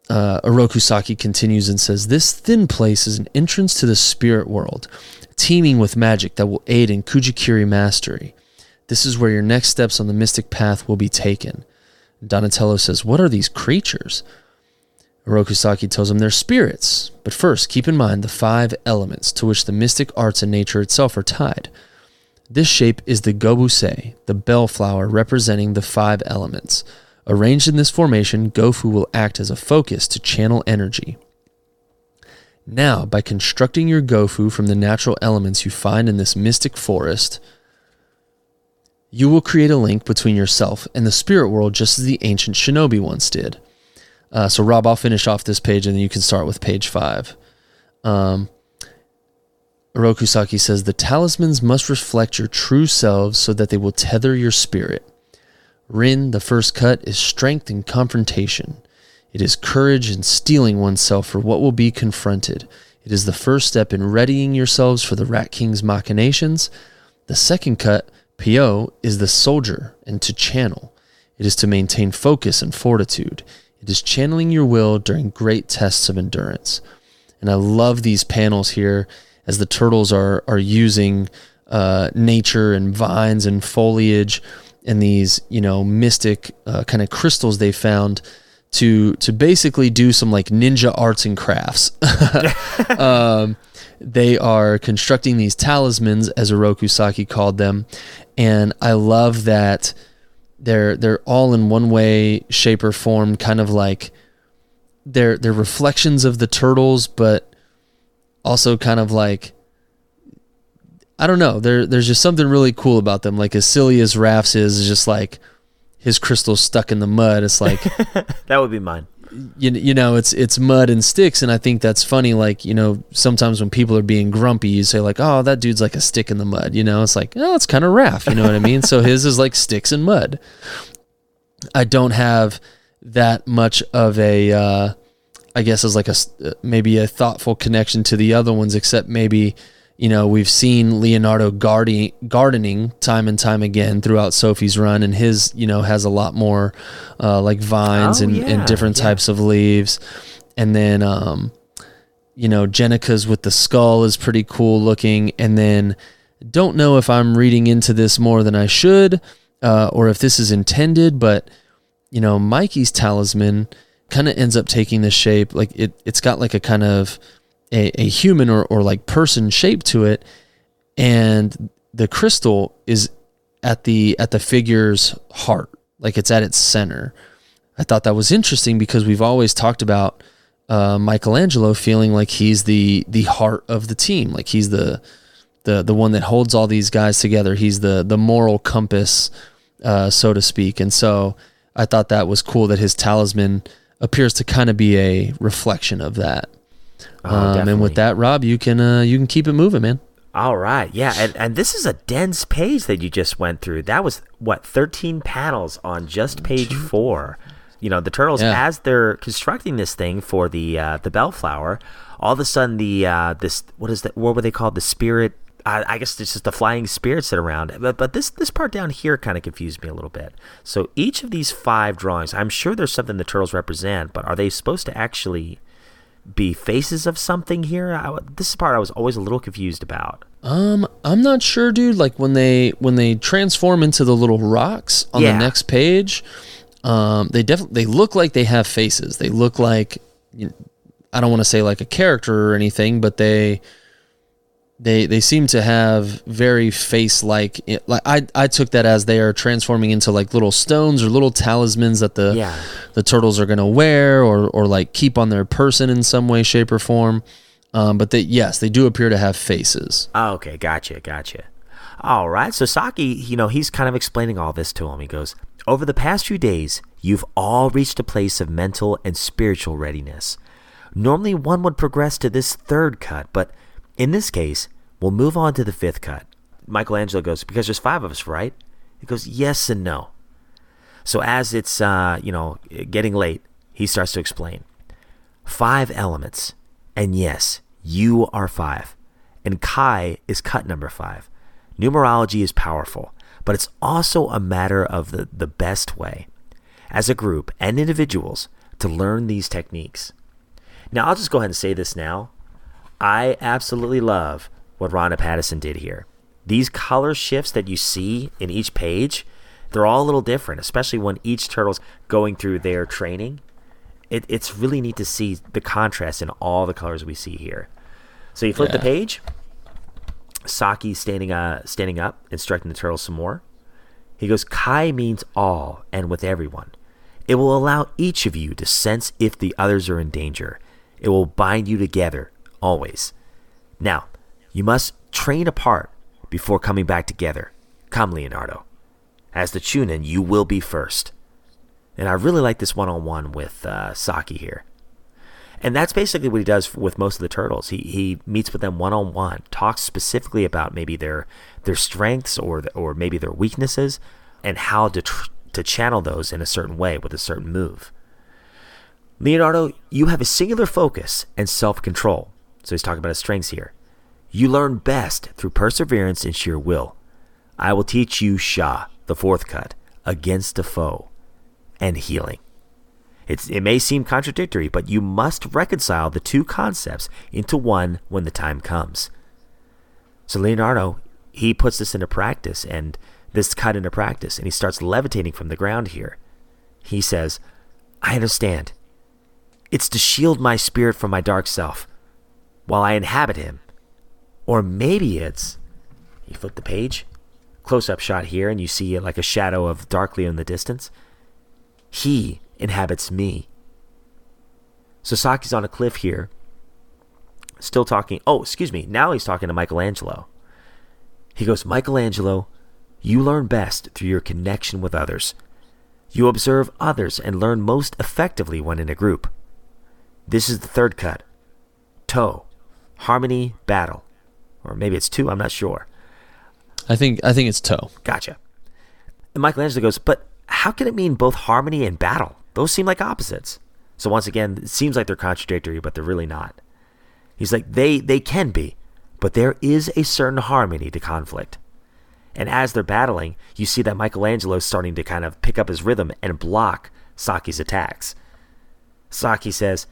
Uh, Oroku Saki continues and says, This thin place is an entrance to the spirit world, teeming with magic that will aid in Kujikiri mastery. This is where your next steps on the mystic path will be taken. Donatello says, What are these creatures? Oroku Saki tells him they're spirits. But first, keep in mind the five elements to which the mystic arts and nature itself are tied. This shape is the gobusei, the bellflower representing the five elements. Arranged in this formation, Gofu will act as a focus to channel energy. Now, by constructing your Gofu from the natural elements you find in this mystic forest, you will create a link between yourself and the spirit world just as the ancient shinobi once did. Uh, so, Rob, I'll finish off this page and then you can start with page five. Um, Oroku Saki says the talismans must reflect your true selves so that they will tether your spirit. Rin, the first cut, is strength and confrontation. It is courage in steeling oneself for what will be confronted. It is the first step in readying yourselves for the Rat King's machinations. The second cut, Pyo, is the soldier and to channel. It is to maintain focus and fortitude. It is channeling your will during great tests of endurance. And I love these panels here as the turtles are are using uh, nature and vines and foliage and these you know mystic uh, kind of crystals they found to to basically do some like ninja arts and crafts. (laughs) um, they are constructing these talismans, as Oroku Saki called them, and I love that they're they're all in one way, shape, or form, kind of like they're they're reflections of the turtles, but also kind of like I don't know. There there's just something really cool about them. Like as silly as Raph's is, is just like his crystal's stuck in the mud. It's like (laughs) that would be mine. you, you know it's it's mud and sticks and i think that's funny like you know sometimes when people are being grumpy you say like oh that dude's like a stick in the mud you know it's like oh it's kind of Raph you know what i mean so his is like sticks and mud i don't have that much of a uh i guess as like a uh, maybe a thoughtful connection to the other ones except maybe you know we've seen leonardo gardening gardening time and time again throughout sophie's run and his you know has a lot more uh, like vines Oh, and, yeah, and different yeah. types of leaves. And then um you know jenica's with the skull is pretty cool looking. And then don't know if i'm reading into this more than i should uh, or if this is intended but you know mikey's talisman kind of ends up taking the shape like it, it's got like a kind of a, a human or, or like person shape to it. And the crystal is at the at the figure's heart like it's at its center. I thought that was interesting because we've always talked about uh, michelangelo feeling like he's the the heart of the team like he's the the the one that holds all these guys together. He's the the moral compass uh, so to speak. And so i thought that was cool that his talisman appears to kind of be a reflection of that Oh, um, and with that rob you can uh, you can keep it moving man All right, yeah, and and this is a dense page that you just went through. That was what thirteen panels on just page four. You know, the turtles Yeah. as they're constructing this thing for the uh, the bellflower, all of a sudden the uh, this what is that? What were they called? The spirit. I I guess it's just the flying spirits that are around. But but this this part down here kind of confused me a little bit. So each of these five drawings, I'm sure there's something the turtles represent, but are they supposed to actually be faces of something here? I, this is part I was always a little confused about. Um, I'm not sure, dude. Like when they when they transform into the little rocks on Yeah. the next page, um, they definitely they look like they have faces. They look like you know, I don't want to say like a character or anything, but they they they seem to have very face like like I I took that as they are transforming into like little stones or little talismans that the Yeah. the turtles are gonna wear or or like keep on their person in some way, shape, or form. Um, but they yes, they do appear to have faces. Oh, okay, gotcha, gotcha. All right, so Saki, you know, he's kind of explaining all this to him. He goes, Over the past few days, you've all reached a place of mental and spiritual readiness. Normally, one would progress to this third cut, but in this case, we'll move on to the fifth cut. Michelangelo goes, Because there's five of us, right? He goes, Yes and no. So as it's, uh, you know, getting late, he starts to explain. Five elements. And yes, you are five. And Kai is cut number five. Numerology is powerful, but it's also a matter of the, the best way, as a group and individuals, to learn these techniques. Now, I'll just go ahead and say this now. I absolutely love what Ronda Pattison did here. These color shifts that you see in each page, they're all a little different, especially when each turtle's going through their training. It, it's really neat to see the contrast in all the colors we see here. So you flip the page. Saki standing uh standing up, instructing the turtles some more. He goes, Kai means all and with everyone. It will allow each of you to sense if the others are in danger. It will bind you together, always. Now, you must train apart before coming back together. Come, Leonardo. As the Chunin, you will be first. And I really like this one on one with uh, Saki here. And that's basically what he does with most of the turtles. He he meets with them one on one, talks specifically about maybe their their strengths or or maybe their weaknesses, and how to tr- to channel those in a certain way with a certain move. Leonardo, you have a singular focus and self control. So he's talking about his strengths here. You learn best through perseverance and sheer will. I will teach you Sha, the fourth cut, against a foe, and healing. It's, it may seem contradictory, but you must reconcile the two concepts into one when the time comes. So Leonardo, he puts this into practice and this cut into practice, and he starts levitating from the ground here. He says, I understand. It's to shield my spirit from my dark self while I inhabit him. Or maybe it's. You flip the page, close up shot here, and you see it like a shadow of Dark Leo in the distance. He inhabits me. Sasaki's on a cliff here, still talking. Oh, excuse me. Now he's talking to Michelangelo. He goes, Michelangelo, you learn best through your connection with others. You observe others and learn most effectively when in a group. This is the third cut. Toe, harmony, battle. Or maybe it's two, I'm not sure. I think I think it's toe. Gotcha. And Michelangelo goes, but how can it mean both harmony and battle? Those seem like opposites. So once again, it seems like they're contradictory, but they're really not. He's like, they they can be, but there is a certain harmony to conflict. And as they're battling, you see that Michelangelo's starting to kind of pick up his rhythm and block Saki's attacks. Saki says,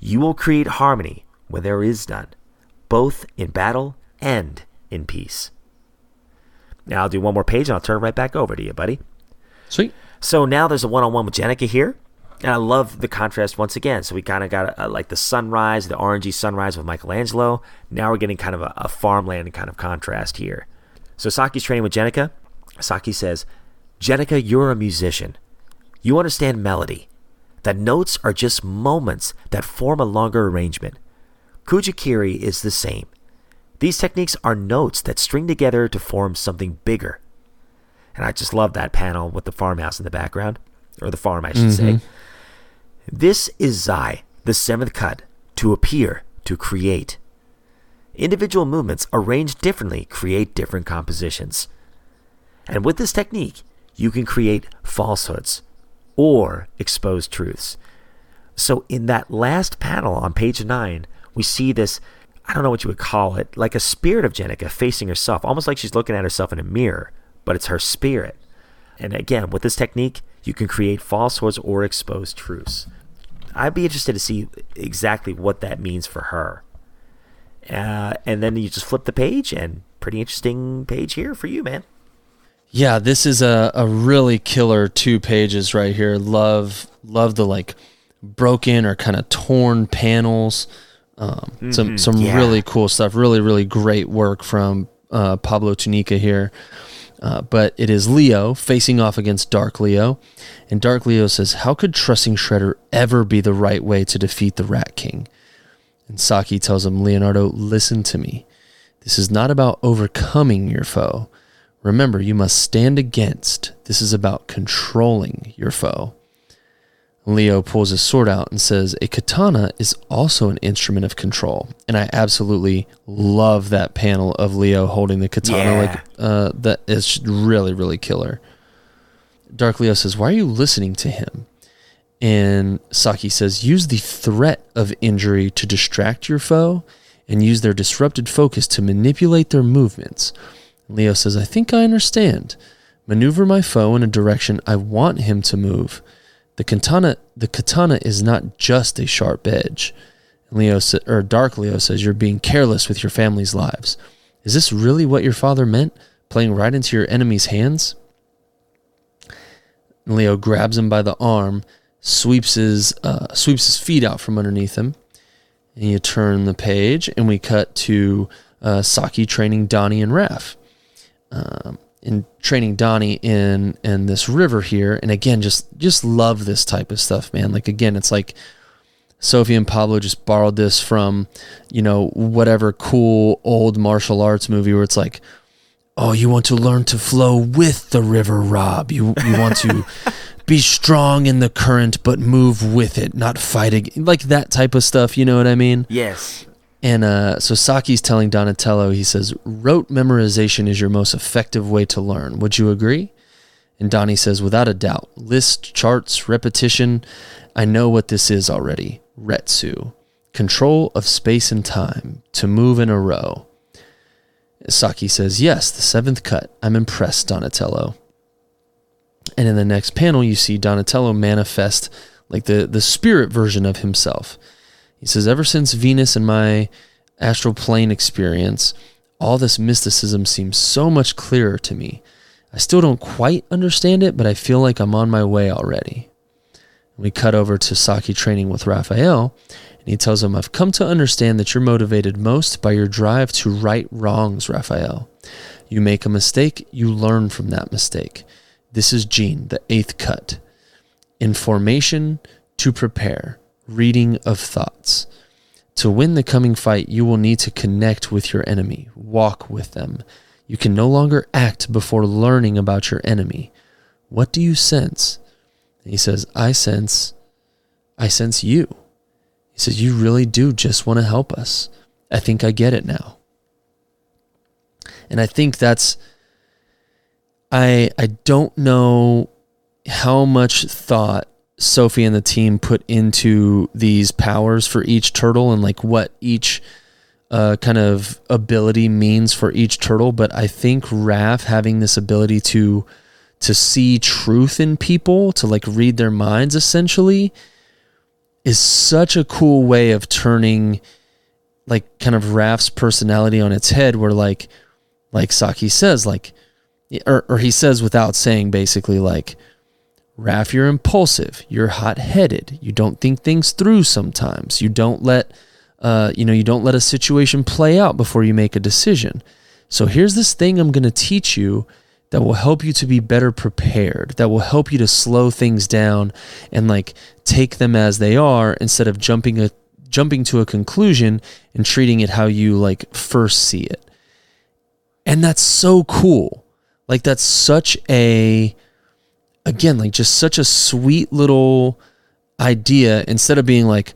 You will create harmony when there is none, both in battle and in peace. Now I'll do one more page and I'll turn right back over to you, buddy. Sweet. So now there's a one on one with Jenica here. And I love the contrast once again. So we kind of got a, like the sunrise, the orangey sunrise with Michelangelo. Now we're getting kind of a, a farmland kind of contrast here. So Saki's training with Jenica. Saki says, Jenica, you're a musician. You understand melody. That notes are just moments that form a longer arrangement. Kujikiri is the same. These techniques are notes that string together to form something bigger. And I just love that panel with the farmhouse in the background, or the farm, I should say. Mm-hmm. This is Zai, the seventh cut, to appear, to create. Individual movements arranged differently create different compositions. And with this technique, you can create falsehoods or expose truths. So in that last panel on page 9, we see this I don't know what you would call it, like a spirit of Jenica facing herself, almost like she's looking at herself in a mirror, but it's her spirit. And again, with this technique, you can create falsehoods or expose truths. I'd be interested to see exactly what that means for her. Uh, and then you just flip the page, and pretty interesting page here for you, man. Yeah, this is a, a really killer two pages right here. Love love the like broken or kind of torn panels. Um, some some yeah. really cool stuff. Really really great work from uh, Pablo Tunica here. Uh, but it is Leo facing off against Dark Leo, and Dark Leo says, "How could trusting Shredder ever be the right way to defeat the Rat King?" And Saki tells him, "Leonardo, listen to me. This is not about overcoming your foe. Remember, you must stand against. This is about controlling your foe." Leo pulls his sword out and says, A katana is also an instrument of control. And I absolutely love that panel of Leo holding the katana. Yeah. Like, uh, that is really, really killer. Dark Leo says, Why are you listening to him? And Saki says, Use the threat of injury to distract your foe and use their disrupted focus to manipulate their movements. Leo says, I think I understand. Maneuver my foe in a direction I want him to move. The katana, the katana is not just a sharp edge. Leo sa- or Dark Leo says you're being careless with your family's lives. Is this really what your father meant? Playing right into your enemy's hands? Leo grabs him by the arm, sweeps his uh, sweeps his feet out from underneath him, and you turn the page, and we cut to uh, Saki training Donnie and Raph um, in training Donnie in in this river here, and again, just just love this type of stuff, man. Like again, it's like Sophie and Pablo just borrowed this from, you know, whatever cool old martial arts movie where it's like, oh, you want to learn to flow with the river, Rob. You you want to (laughs) be strong in the current but move with it, not fight ag-, like that type of stuff, you know what I mean? Yes. And uh, so Saki's telling Donatello, he says, rote memorization is your most effective way to learn. Would you agree? And Donnie says, without a doubt, list, charts, repetition. I know what this is already. Retsu, control of space and time, to move in a row. Saki says, yes, the seventh cut. I'm impressed, Donatello. And in the next panel, you see Donatello manifest like the, the spirit version of himself. He says, Ever since Venus and my astral plane experience, all this mysticism seems so much clearer to me. I still don't quite understand it, but I feel like I'm on my way already. We cut over to Saki training with Raphael, and he tells him, I've come to understand that you're motivated most by your drive to right wrongs, Raphael. You make a mistake, you learn from that mistake. This is Jin, the eighth cut. Information to prepare, reading of thoughts. To win the coming fight, you will need to connect with your enemy, walk with them. You can no longer act before learning about your enemy. What do you sense? And he says, I sense, I sense you. He says, You really do just want to help us. I think I get it now. And I think that's, I, I don't know how much thought Sophie and the team put into these powers for each turtle and like what each uh, kind of ability means for each turtle. But I think Raph having this ability to to see truth in people, to like read their minds essentially, is such a cool way of turning like kind of Raph's personality on its head where like like Saki says, like or, or he says without saying basically like Raph, you're impulsive. You're hot headed. You don't think things through sometimes. You don't let, uh, you know, you don't let a situation play out before you make a decision. So here's this thing I'm going to teach you that will help you to be better prepared, that will help you to slow things down and like take them as they are instead of jumping a jumping to a conclusion and treating it how you like first see it. And that's so cool. Like that's such a again, like just such a sweet little idea instead of being like,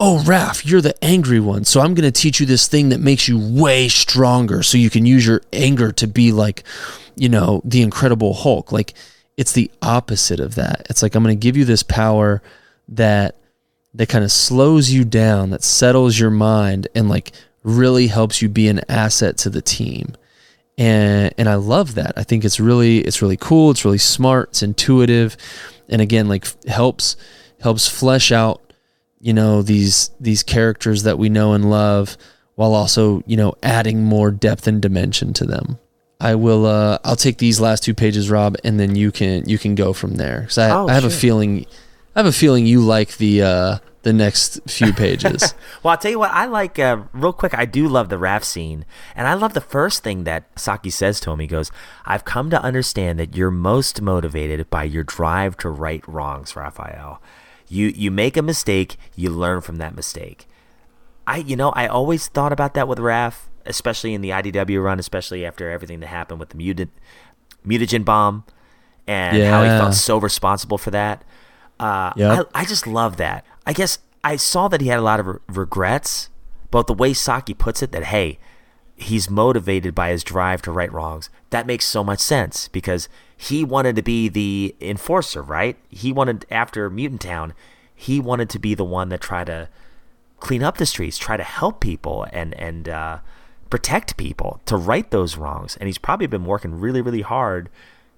oh, Raph, you're the angry one. So I'm going to teach you this thing that makes you way stronger so you can use your anger to be like, you know, the Incredible Hulk. Like, it's the opposite of that. It's like, I'm going to give you this power that that kind of slows you down, that settles your mind and like really helps you be an asset to the team and and I love that. I think it's really it's really cool. It's really smart. It's intuitive, and again, like helps helps flesh out you know these these characters that we know and love, while also you know adding more depth and dimension to them. I will. Uh, I'll take these last two pages, Rob, and then you can you can go from there. Because I, Oh, I have a feeling, I have a feeling you like the uh, the next few pages. (laughs) Well, I'll tell you what, I like, uh, real quick, I do love the Raph scene. And I love the first thing that Saki says to him. He goes, I've come to understand that you're most motivated by your drive to right wrongs, Raphael. You, you make a mistake, you learn from that mistake. I, you know, I always thought about that with Raph, especially in the IDW run, especially after everything that happened with the mutant, mutagen bomb and how he felt so responsible for that. Uh, Yep. I, I just love that. I guess I saw that he had a lot of re- regrets, but the way Saki puts it, that hey, he's motivated by his drive to right wrongs. That makes so much sense because he wanted to be the enforcer, right? He wanted after Mutant Town, he wanted to be the one that tried to clean up the streets, try to help people, and and uh, protect people, to right those wrongs. And he's probably been working really, really hard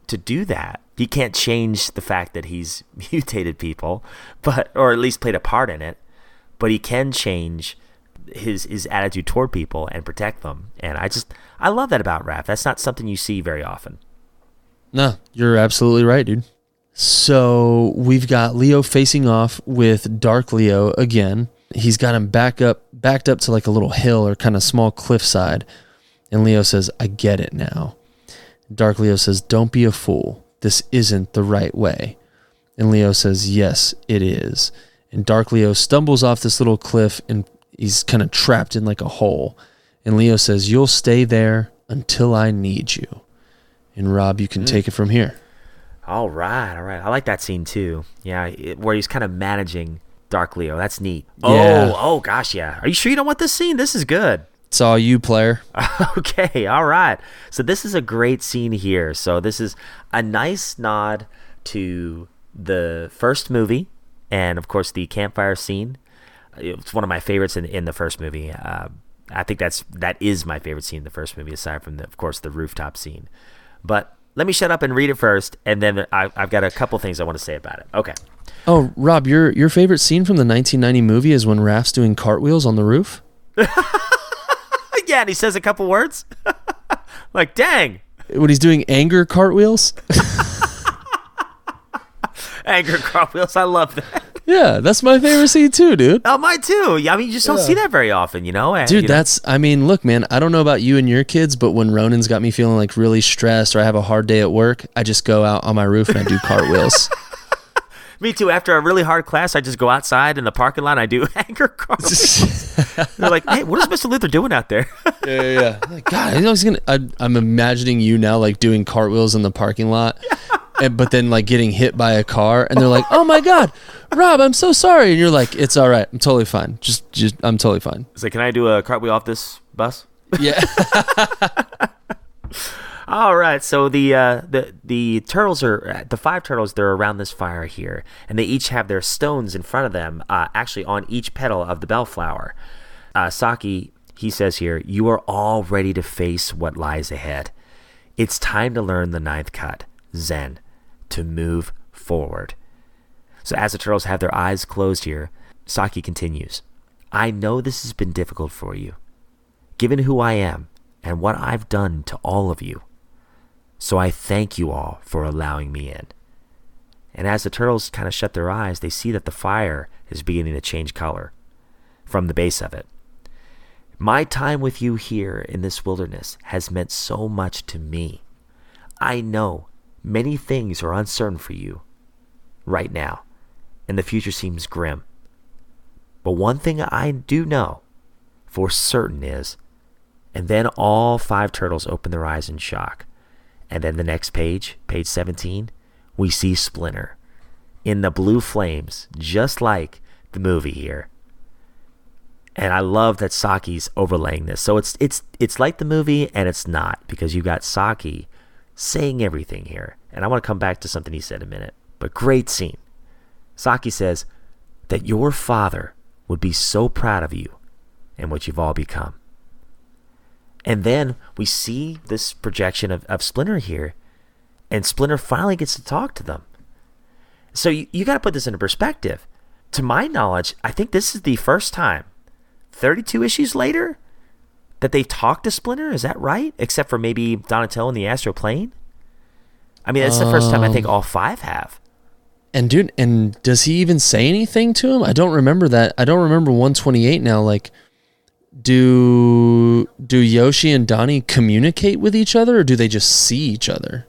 to do that. He can't change the fact that he's (laughs) mutated people, but or at least played a part in it. But he can change his his attitude toward people and protect them. And I just I love that about Raph. That's not something you see very often. No, you're absolutely right, dude. So we've got Leo facing off with Dark Leo again. He's got him back up, backed up to like a little hill or kind of small cliffside. And Leo says, I get it now. Dark Leo says, Don't be a fool. This isn't the right way. And Leo says, Yes, it is. And Dark Leo stumbles off this little cliff and he's kind of trapped in like a hole. And Leo says, You'll stay there until I need you. And Rob, you can hmm. take it from here. All right, all right. I like that scene too. Yeah, it, where he's kind of managing Dark Leo. That's neat. Yeah. Oh, oh gosh, yeah. Are you sure you don't want this scene? This is good. It's all you, player. (laughs) okay, all right. So this is a great scene here. So this is a nice nod to the first movie, and of course the campfire scene. It's one of my favorites in in the first movie. Uh, I think that's that is my favorite scene in the first movie, aside from the, of course the rooftop scene. But let me shut up and read it first, and then I, I've got a couple things I want to say about it. Okay. Oh, Rob, your your favorite scene from the 1990 movie is when Raph's doing cartwheels on the roof. (laughs) Yeah, and he says a couple words. (laughs) like, dang, When he's doing anger cartwheels. (laughs) anger cartwheels. I love that. yeah, that's my favorite scene too, dude. Oh, mine too. Yeah, I mean, you just don't see that very often, you know. And, Dude, you know- that's I mean, look, man, I don't know about you and your kids, but when Ronan's got me feeling like really stressed or I have a hard day at work, I just go out on my roof and I do cartwheels. (laughs) Me too. After a really hard class, I just go outside in the parking lot. And I do (laughs) anchor cartwheels. (laughs) They're like, "Hey, what is Mr. Luther doing out there?" yeah, yeah. Like, God, I know he's gonna. I, I'm imagining you now, like doing cartwheels in the parking lot, and, but then like getting hit by a car, and they're like, "Oh my God, Rob, I'm so sorry," and you're like, "It's all right, I'm totally fine. Just, just, I'm totally fine." It's like, "Can I do a cartwheel off this bus?" Yeah. (laughs) All right. So the uh, the the turtles are the five turtles. They're around this fire here, and they each have their stones in front of them. Uh, actually, on each petal of the bellflower. Uh, Saki he says here, "You are all ready to face what lies ahead. It's time to learn the ninth cut, Zen, to move forward." So as the turtles have their eyes closed here, Saki continues, "I know this has been difficult for you, given who I am and what I've done to all of you." So I thank you all for allowing me in. And as the turtles kind of shut their eyes, they see that the fire is beginning to change color from the base of it. My time with you here in this wilderness has meant so much to me. I know many things are uncertain for you right now, and the future seems grim. But one thing I do know for certain is, and then all five turtles open their eyes in shock. And then the next page, page 17, we see Splinter in the blue flames, just like the movie here. And I love that Saki's overlaying this. So it's it's it's like the movie and it's not because you got Saki saying everything here. And I want to come back to something he said in a minute. But great scene. Saki says that your father would be so proud of you and what you've all become. And then we see this projection of, of Splinter here, and Splinter finally gets to talk to them. So you, you got to put this into perspective. To my knowledge, I think this is the first time, 32 issues later, that they've talked to Splinter. Is that right? Except for maybe Donatello and the Astral Plane? I mean, it's the first time I think um, all five have. And dude, and does he even say anything to him? I don't remember that. I don't remember 128 now. Like, do do Yoshi and Donnie communicate with each other, or do they just see each other?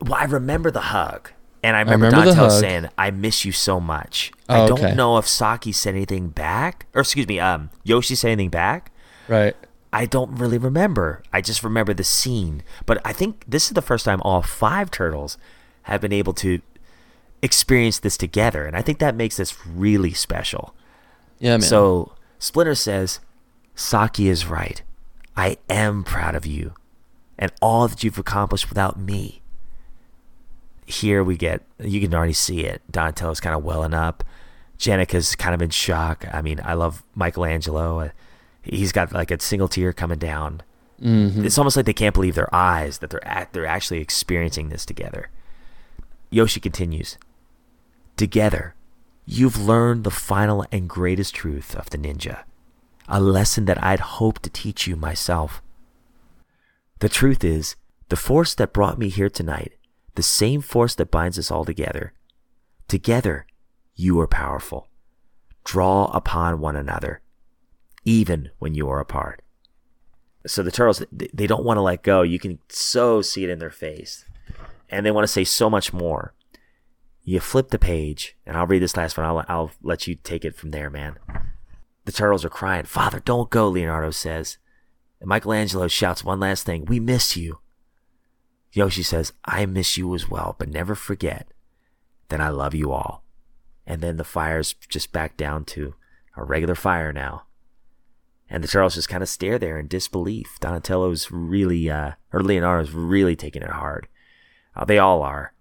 Well, I remember the hug. And I remember, remember the Donatello saying, I miss you so much. Oh, I don't know if Saki said anything back. Or excuse me, um, Yoshi said anything back. Right. I don't really remember. I just remember the scene. But I think this is the first time all five turtles have been able to experience this together. And I think that makes this really special. Yeah, man. So Splinter says, Saki is right. I am proud of you and all that you've accomplished without me. Here we get, you can already see it. Donatello's kind of welling up. Jenica's kind of in shock. I mean, I love Michelangelo. Uh, He's got like a single tear coming down. It's almost like they can't believe their eyes that they're at, they're actually experiencing this together. Yoshi continues. Together, you've learned the final and greatest truth of the ninja, a lesson that I'd hoped to teach you myself. The truth is, the force that brought me here tonight, the same force that binds us all together. Together, you are powerful. Draw upon one another, even when you are apart. So the turtles, they- don't want to let go. You can so see it in their face. And they want to say so much more. You flip the page, and I'll read this last one. I'll, I'll let you take it from there, man. The turtles are crying. Father, don't go, Leonardo says. And Michelangelo shouts one last thing. We miss you. Yoshi says, I miss you as well, but never forget that I love you all. And then the fire's just back down to a regular fire now. And the turtles just kind of stare there in disbelief. Donatello's really, uh, or Leonardo's really taking it hard. Uh, they all are.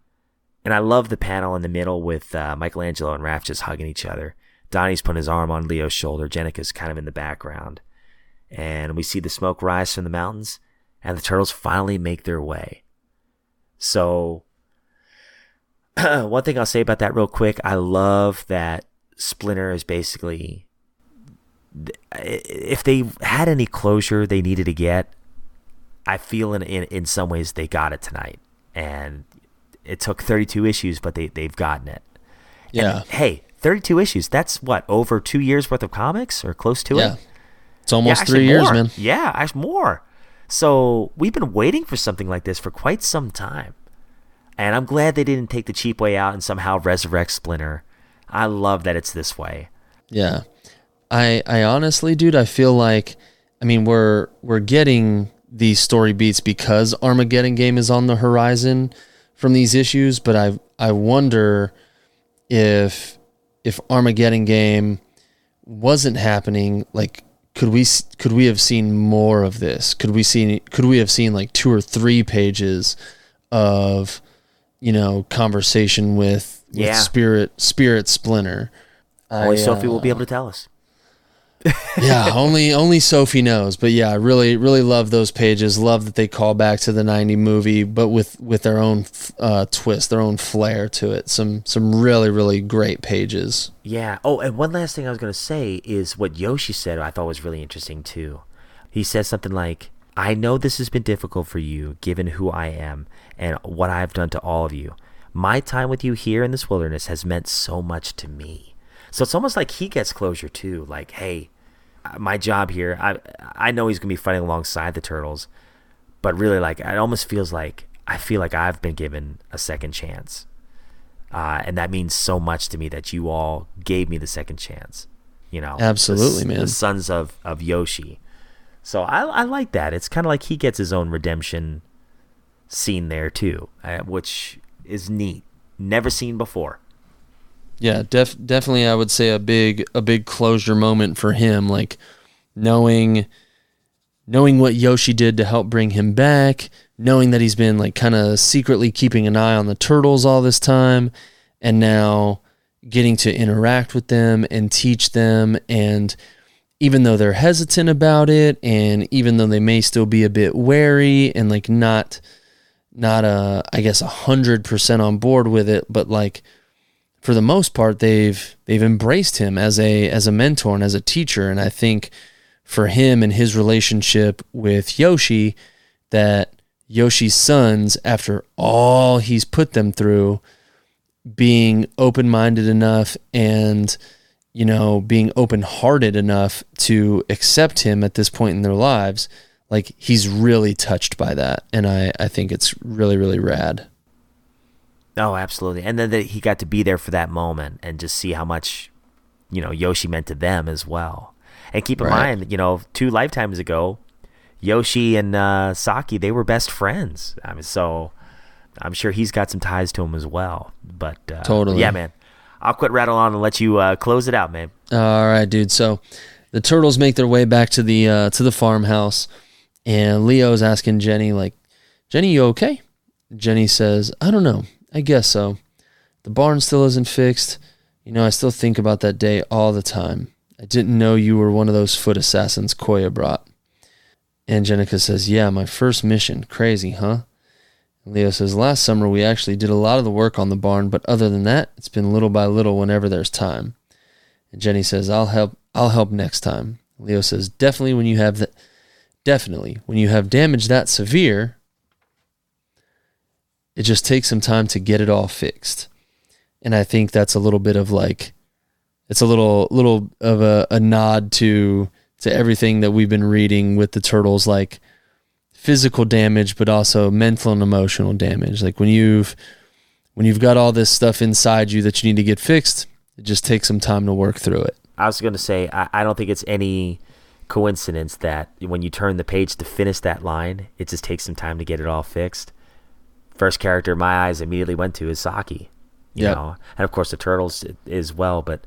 And I love the panel in the middle with uh, Michelangelo and Raph just hugging each other. Donnie's putting his arm on Leo's shoulder. Jenica's kind of in the background. And we see the smoke rise from the mountains, and the turtles finally make their way. So, (clears throat) one thing I'll say about that real quick I love that Splinter is basically. If they had any closure they needed to get, I feel in, in, in some ways they got it tonight. And it took 32 issues, but they, they've gotten it. Yeah. And, hey, 32 issues. That's what, over two years worth of comics or close to it? Yeah. it? It's almost actually three years, more. man. Yeah, actually more. So we've been waiting for something like this for quite some time. And I'm glad they didn't take the cheap way out and somehow resurrect Splinter. I love that it's this way. Yeah. I I honestly, dude, I feel like I mean we're we're getting these story beats because Armageddon game is on the horizon from these issues, but I I wonder if if Armageddon game wasn't happening, like could we could we have seen more of this? Could we see could we have seen like two or three pages of you know conversation with, with Yeah. spirit spirit splinter? Only I, Sophie will uh, be able to tell us. Yeah, only only Sophie knows. But yeah, I really really love those pages. Love that they call back to the '90 movie, but with with their own uh, twist, their own flair to it. Some some really really great pages. Yeah. Oh, and one last thing I was going to say is what Yoshi said I thought was really interesting too. He says something like, I know this has been difficult for you given who I am and what I've done to all of you. My time with you here in this wilderness has meant so much to me. So it's almost like he gets closure too. Like, hey, my job here, I I know he's to be fighting alongside the turtles, but really like it almost feels like I feel like I've been given a second chance. Uh, and that means so much to me that you all gave me the second chance. You know, Absolutely, the, man. The sons of of Yoshi. So I I like that. It's kind of like he gets his own redemption scene there too, uh, which is neat. Never seen before. Yeah, def- definitely. I would say a big a big closure moment for him, like knowing knowing what Yoshi did to help bring him back, knowing that he's been like kind of secretly keeping an eye on the turtles all this time, and now getting to interact with them and teach them and even though they're hesitant about it and even though they may still be a bit wary and like not not a I guess a hundred percent on board with it, but like for the most part they've they've embraced him as a as a mentor and as a teacher and I think for him and his relationship with Yoshi that Yoshi's sons after all he's put them through being open-minded enough and you know being open-hearted enough to accept him at this point in their lives like he's really touched by that and I I think it's really really rad. Oh, absolutely. And then that he got to be there for that moment and just see how much, you know, Yoshi meant to them as well. And keep in Right. mind, you know, two lifetimes ago, Yoshi and uh, Saki they were best friends. I mean, so I'm sure he's got some ties to him as well. But uh, Totally. yeah, man. I'll quit rattle on and let you uh, close it out, man. All right, dude. So the turtles make their way back to the uh, to the farmhouse, and Leo's asking Jenny, like, "Jenny, you okay?" Jenny says, "I don't know. I guess so. The barn still isn't fixed. You know, I still think about that day all the time. I didn't know you were one of those foot assassins Koya brought." And Jenica says, "Yeah, my first mission. Crazy, huh?" Leo says, Last summer we actually did a lot of the work on the barn, but other than that, it's been little by little whenever there's time. And Jenny says, I'll help I'll help next time. Leo says, Definitely when you have that definitely when you have damage that severe, it just takes some time to get it all fixed. And I think that's a little bit of like it's a little little of a, a nod to to everything that we've been reading with the turtles like physical damage but also mental and emotional damage like when you've when you've got all this stuff inside you that you need to get fixed it just takes some time to work through it I was going to say, I, I don't think it's any coincidence that when you turn the page to finish that line, it just takes some time to get it all fixed. First character my eyes immediately went to is Saki. You Yep. know, and of course the turtles as well. But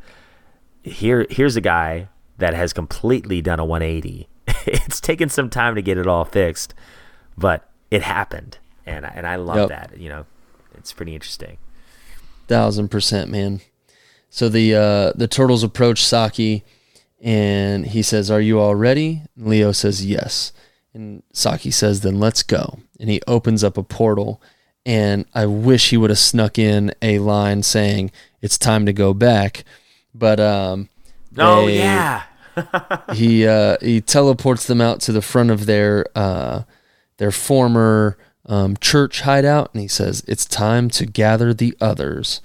here, here's a guy that has completely done a 180. (laughs) it's taken some time to get it all fixed, but it happened, and I- and I love Yep. that. You know, it's pretty interesting. Thousand percent, man. So the uh, the turtles approach Saki, and he says, "Are you all ready?" And Leo says, "Yes." And Saki says, "Then let's go." And he opens up a portal, and I wish he would have snuck in a line saying, "It's time to go back," but um, Oh they- yeah, (laughs) he uh, he teleports them out to the front of their uh, their former um, church hideout, and he says it's time to gather the others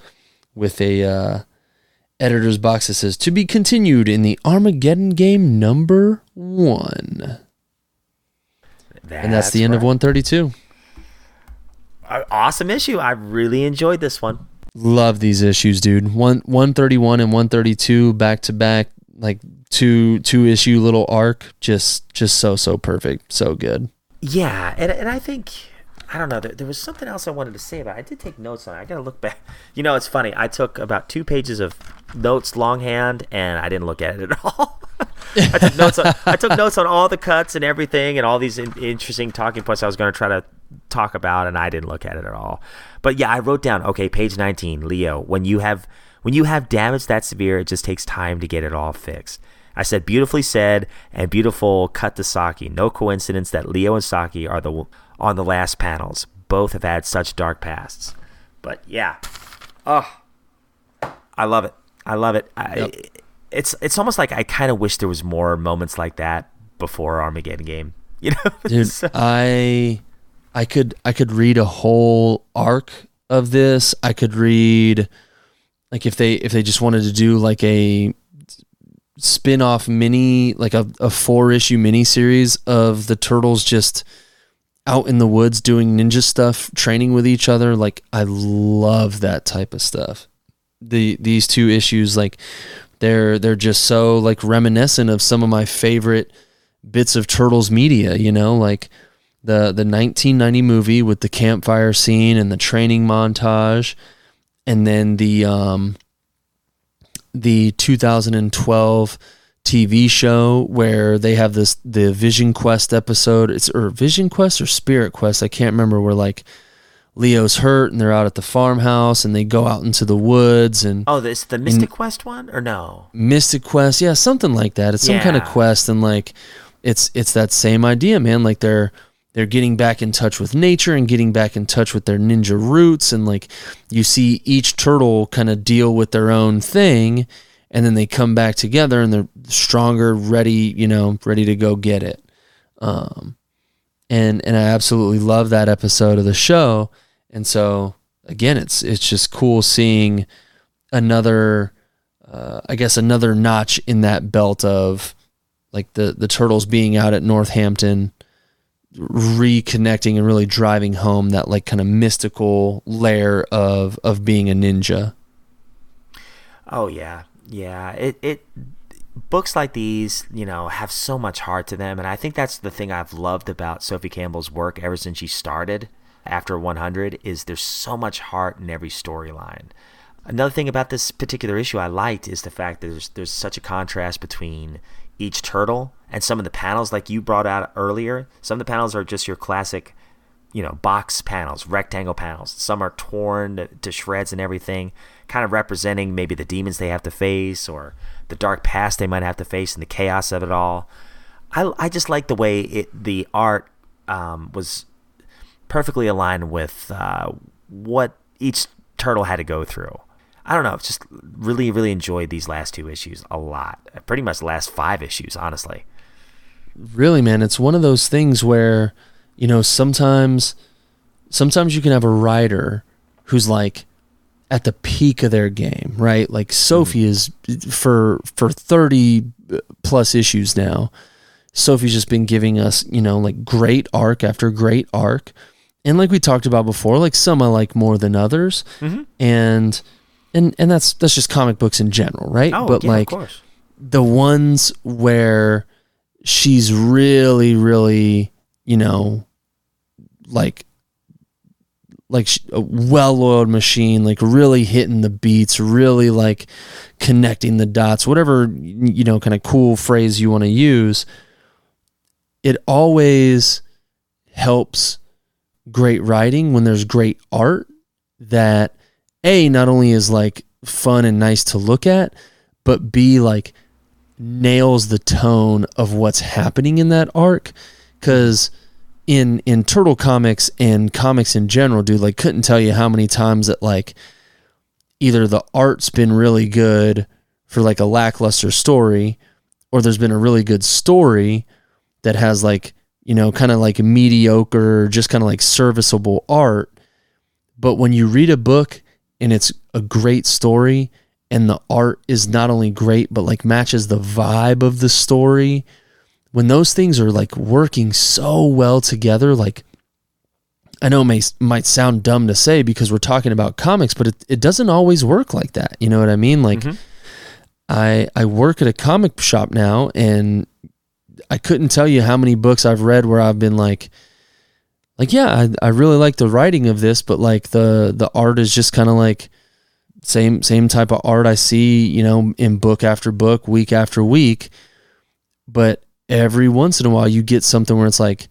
with a uh, editor's box that says to be continued in the Armageddon game number one, and that's, the end of 132. Awesome issue. I really enjoyed this one. Love these issues, dude. One 131 and 132 back to back, like two two issue little arc, just just so so perfect, so good. Yeah, and and I think I don't know. There, there was something else I wanted to say about. It. I did take notes on. it. I gotta look back. You know, it's funny. I took about two pages of notes longhand, and I didn't look at it at (laughs) all. I took notes. On, I took notes on all the cuts and everything, and all these in, interesting talking points I was going to try to talk about, and I didn't look at it at all. But yeah, I wrote down. Okay, page nineteen, Leo. When you have when you have damage that severe, it just takes time to get it all fixed. I said beautifully said and beautiful cut to Saki. No coincidence that Leo and Saki are the on the last panels. Both have had such dark pasts. But yeah, oh, I love it. I love it. I, It's it's almost like I kind of wish there was more moments like that before Armageddon game. (laughs) You know, dude (laughs) So- i i could i could read a whole arc of this i could read like if they if they just wanted to do like a spin-off mini like a, a four issue mini series of the turtles just out in the woods doing ninja stuff training with each other like i love that type of stuff the these two issues like they're they're just so like reminiscent of some of my favorite bits of turtles media you know? Like the the 1990 movie with the campfire scene and the training montage and then the um the 2012 TV show where they have this the Vision Quest episode. It's or Vision Quest or Spirit Quest? I can't remember. Where like Leo's hurt and they're out at the farmhouse and they go out into the woods and oh, this the Mystic Quest one or no? Mystic Quest, yeah, something like that. It's some kind of quest, and like, it's it's that same idea, man. Like they're they're getting back in touch with nature and getting back in touch with their ninja roots, and like you see each turtle kind of deal with their own thing, and then they come back together and they're stronger, ready, you know, ready to go get it. Um, and and I absolutely love that episode of the show, and so again, it's it's just cool seeing another uh, I guess another notch in that belt of like the the turtles being out at Northampton reconnecting and really driving home that like kind of mystical layer of of being a ninja. Oh yeah, yeah. It it books like these, you know, have so much heart to them, and I think that's the thing I've loved about Sophie Campbell's work ever since she started after 100 is there's so much heart in every storyline. Another thing about this particular issue I liked is the fact that there's there's such a contrast between each turtle and some of the panels like you brought out earlier. Some of the panels are just your classic you know, box panels, rectangle panels. Some are torn to shreds and everything, kind of representing maybe the demons they have to face or the dark past they might have to face and the chaos of it all. I, I just like the way it the art um, was perfectly aligned with uh, what each turtle had to go through. I don't know, just really, really enjoyed these last two issues a lot. Pretty much the last five issues, honestly. Really, man, it's one of those things where you know sometimes sometimes you can have a writer who's like at the peak of their game, right? Like Sophie is for for 30 plus issues now. Sophie's just been giving us, you know, like great arc after great arc. And like we talked about before, like some I like more than others. Mm-hmm. And and and that's that's just comic books in general, right? Oh, but yeah, like of course. the ones where she's really really you know like like a well-oiled machine, like really hitting the beats, really like connecting the dots, whatever you know, kind of cool phrase you want to use. It always helps great writing when there's great art that a not only is like fun and nice to look at, but b like nails the tone of what's happening in that arc. Because in in turtle comics and comics in general dude like couldn't tell you how many times that like either the art's been really good for like a lackluster story or there's been a really good story that has like you know kind of like mediocre just kind of like serviceable art. But when you read a book and it's a great story and the art is not only great but like matches the vibe of the story when those things are like working so well together like i know it may, might sound dumb to say because we're talking about comics but it, it doesn't always work like that you know what i mean? Like mm-hmm. i i work at a comic shop now and i couldn't tell you how many books i've read where i've been like like yeah i, I really like the writing of this but like the the art is just kind of like same same type of art I see, you know, in book after book, week after week. But every once in a while you get something where it's like,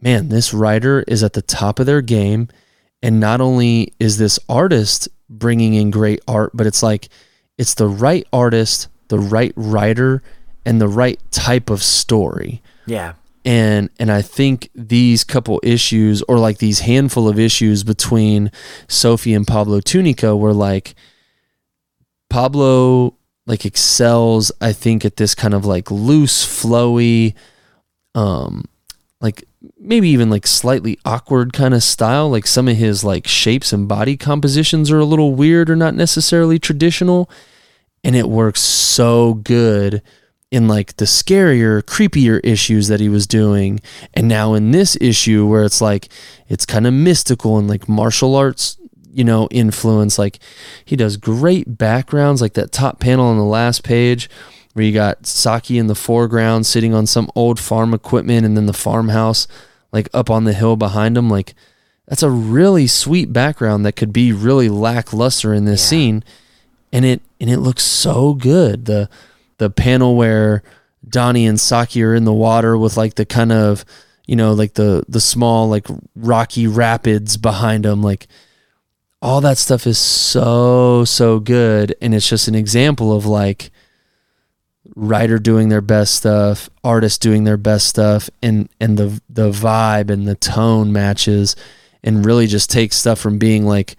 man, this writer is at the top of their game and not only is this artist bringing in great art, but it's like it's the right artist, the right writer and the right type of story. Yeah. and and I think these couple issues or like these handful of issues between Sophie and Pablo Tunica were like Pablo like excels I think at this kind of like loose flowy um like maybe even like slightly awkward kind of style. Like some of his like shapes and body compositions are a little weird or not necessarily traditional. And it works so good in like the scarier, creepier issues that he was doing. And now in this issue where it's like it's kind of mystical and like martial arts, you know, influence, like he does great backgrounds, like that top panel on the last page where you got Saki in the foreground sitting on some old farm equipment and then the farmhouse like up on the hill behind him. Like that's a really sweet background that could be really lackluster in this Yeah. scene. And it and it looks so good. The the panel where Donnie and Saki are in the water with like the kind of you know like the the small like rocky rapids behind them like all that stuff is so so good. And it's just an example of like writer doing their best stuff artist doing their best stuff and and the the vibe and the tone matches and really just takes stuff from being like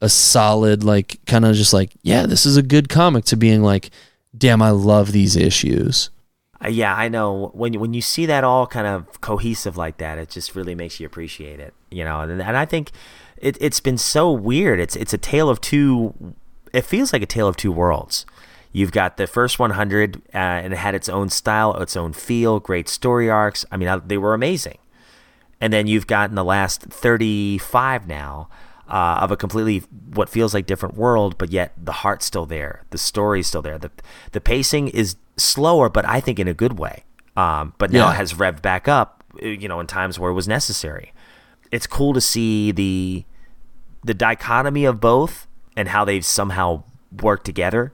a solid like kind of just like yeah this is a good comic to being like damn i love these issues Uh, yeah, I know. When when you see that all kind of cohesive like that, it just really makes you appreciate it. You know, and, and I think it, it's been so weird. It's it's a tale of two. It feels like a tale of two worlds. You've got the first 100, uh, and it had its own style, its own feel, great story arcs. I mean, I, they were amazing. And then you've gotten the last 35 now uh, of a completely what feels like different world, but yet the heart's still there, the story's still there. the The pacing is slower, but I think in a good way. Um, but now Yeah. it has revved back up, uh, you know, in times where it was necessary. It's cool to see the the dichotomy of both and how they've somehow worked together.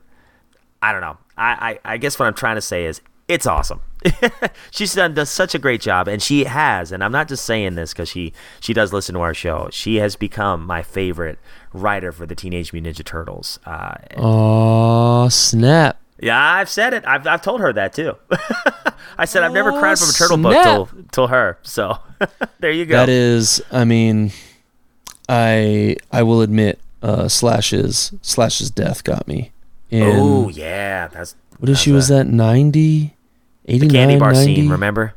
I don't know. I, I, I guess what I'm trying to say is it's awesome. (laughs) She's done does such a great job, and she has. And I'm not just saying this because she she does listen to our show. She has become my favorite writer for the Teenage Mutant Ninja Turtles. Uh, oh snap yeah, I've said it. I've, I've told her that too. (laughs) I said I've never cried from a turtle book snap. till till her. So (laughs) there you go. That is, I mean, I I will admit, uh, Slash's Slash's death got me. Oh yeah, that's what issue that's was that? 90? 89, the candy bar 90? scene. Remember?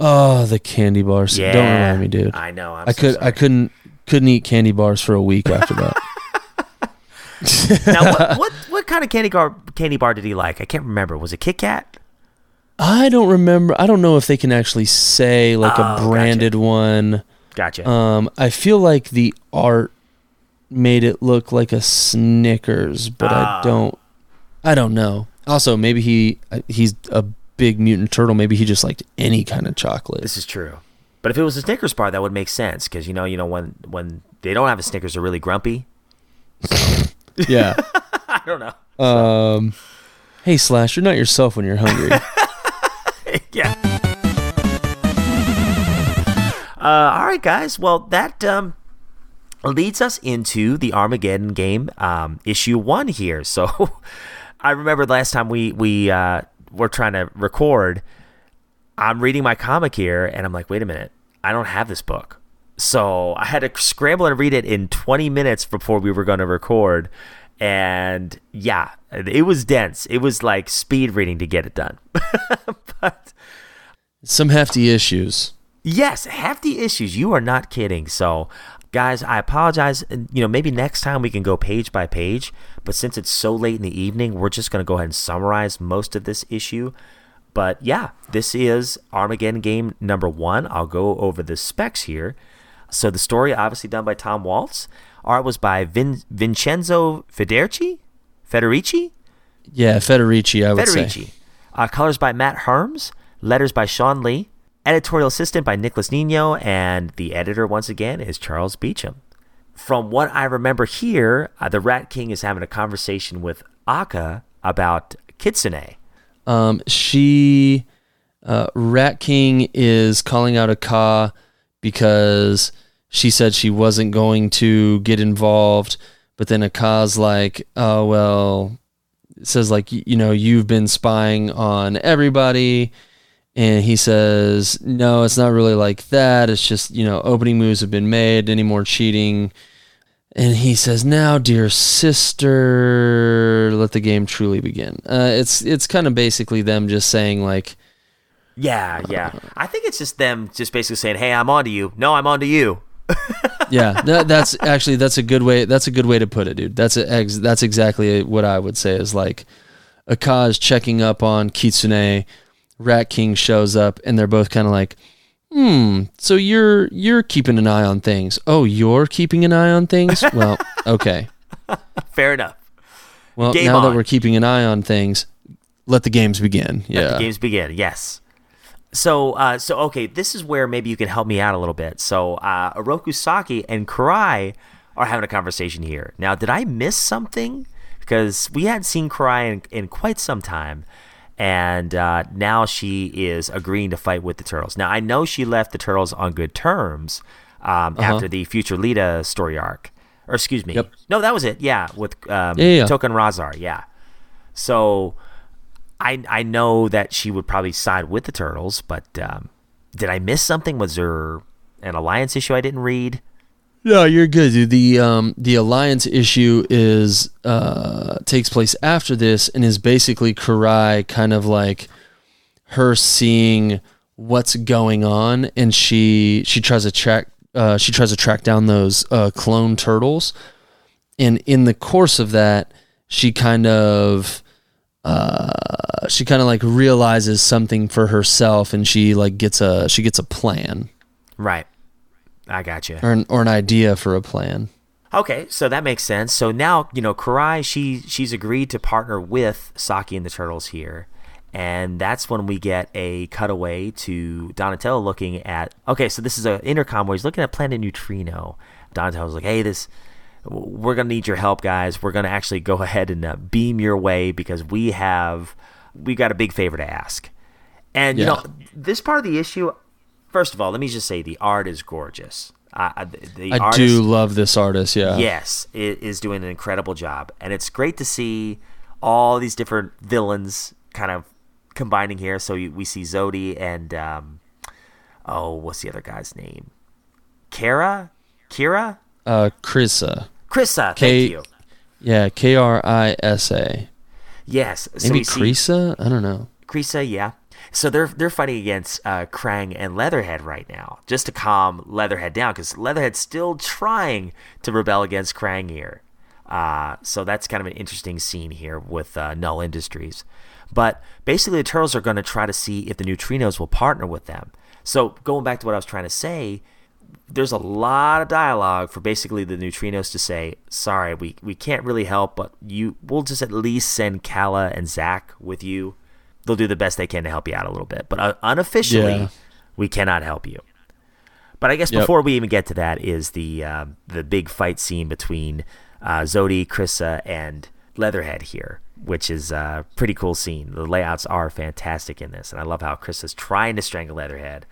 Oh, the candy bar scene. Yeah. Don't remind me, dude. I know. I'm I so could sorry. I couldn't couldn't eat candy bars for a week after that. (laughs) (laughs) now, what, what what kind of candy bar candy bar did he like? I can't remember. Was it Kit Kat? I don't remember. I don't know if they can actually say like Oh, a gotcha. branded one. Gotcha. Um, I feel like the art made it look like a Snickers, but Ah. I don't. I don't know. Also, maybe he he's a big mutant turtle. Maybe he just liked any kind of chocolate. this is true. But if it was a Snickers bar, that would make sense because you know, you know when when they don't have a Snickers. They're really grumpy. (laughs) Yeah. (laughs) I don't know. Um, hey Slash, you're not yourself when you're hungry. (laughs) yeah. Uh, all right, guys. Well, that um, leads us into the Armageddon game um, issue one here. So, I remember last time we we uh, were trying to record. I'm reading my comic here, and I'm like, wait a minute, I don't have this book. So I had to scramble and read it in 20 minutes before we were going to record. And yeah, it was dense. It was like speed reading to get it done. (laughs) but Some hefty issues. Yes, hefty issues. You are not kidding. So, guys, I apologize. And, You know, maybe next time we can go page by page. But since it's so late in the evening, we're just going to go ahead and summarize most of this issue. But yeah, this is Armageddon game number one. I'll go over the specs here. So the story, obviously done by Tom Waltz. Art was by Vin- Vincenzo Federici. Federici. Yeah, Federici, I would say. Federici. Uh, colors by Matt Herms. Letters by Shawn Lee. Editorial assistant by Nicholas Nino. And the editor, once again, is Charles Beecham. From what I remember here, uh, the Rat King is having a conversation with Aka about Kitsune. Um, she, uh, Rat King is calling out Aka because she said she wasn't going to get involved, but then Aka's like, oh well, says like you know you've been spying on everybody, and he says no, it's not really like that. It's just you know opening moves have been made. Any more cheating? And he says, "Now, dear sister, let the game truly begin." Uh, it's it's kind of basically them just saying like, Yeah, yeah. I think it's just them just basically saying, hey, I'm on to you. No, I'm on to you. (laughs) yeah, that, that's actually that's a good way. That's a good way to put it, dude. That's a, ex, that's exactly what I would say is like, Aka's checking up on Kitsune, Rat King shows up, and they're both kind of like, hmm. So you're you're keeping an eye on things. Oh, you're keeping an eye on things. (laughs) Well, okay. Fair enough. Well, Game now that we're keeping an eye on things, let the games begin. Let Yeah. the games begin. Yes. So, uh, so okay, this is where maybe you can help me out a little bit. So, uh, Oroku Saki and Karai are having a conversation here. Now, did I miss something? Because we hadn't seen Karai in, in quite some time, and uh, now she is agreeing to fight with the turtles. Now, I know she left the turtles on good terms um, after the Future Lita story arc, or excuse me, Yep. no, that was it. Yeah, with um, yeah, yeah. Token Razar. Yeah. So I I know that she would probably side with the turtles, but um, did I miss something? Was there an alliance issue I didn't read? No, you're good, dude. The um the alliance issue is uh takes place after this and is basically Karai kind of like her seeing what's going on and she she tries to track uh she tries to track down those uh clone turtles and in the course of that she kind of uh she kind of like realizes something for herself and she like gets a she gets a plan Right. I got you. or an, or an idea for a plan. Okay, so that makes sense. So now you know Karai. She she's agreed to partner with Saki and the turtles here. And that's when we get a cutaway to Donatello looking at. Okay, so this is an intercom where he's looking at Planet Neutrino. Donatello's like, "Hey, this, we're gonna need your help, guys. We're gonna actually go (laughs) ahead and uh, beam your way because we have, we got a big favor to ask." And you Yeah. know, this part of the issue. First of all, let me just say the art is gorgeous. Uh, the, the I artist, do love this artist. Yeah. yes, it is doing an incredible job, and it's great to see all these different villains kind of combining here. So we see Zodi and um, oh, what's the other guy's name? Kara, Kira, Uh, Krisa. Krissa. Thank K- you. Yeah. K R I S A. Yes, so Maybe Krisa. I don't know. Krisa, yeah. So they're they're fighting against uh, Krang and Leatherhead right now, just to calm Leatherhead down, because Leatherhead's still trying to rebel against Krang here. Uh, so that's kind of an interesting scene here with uh, Null Industries. But basically, the turtles are going to try to see if the neutrinos will partner with them. So going back to what I was trying to say, there's a lot of dialogue for basically the neutrinos to say, "Sorry, we, we can't really help, but you we'll just at least send Kala and Zak with you. They'll do the best they can to help you out a little bit, but uh, unofficially, Yeah. we cannot help you." But I guess Yep. before we even get to that is the uh, the big fight scene between uh, Zodi, Krissa, and Leatherhead here, which is a pretty cool scene. The layouts are fantastic in this, and I love how Krissa's trying to strangle Leatherhead,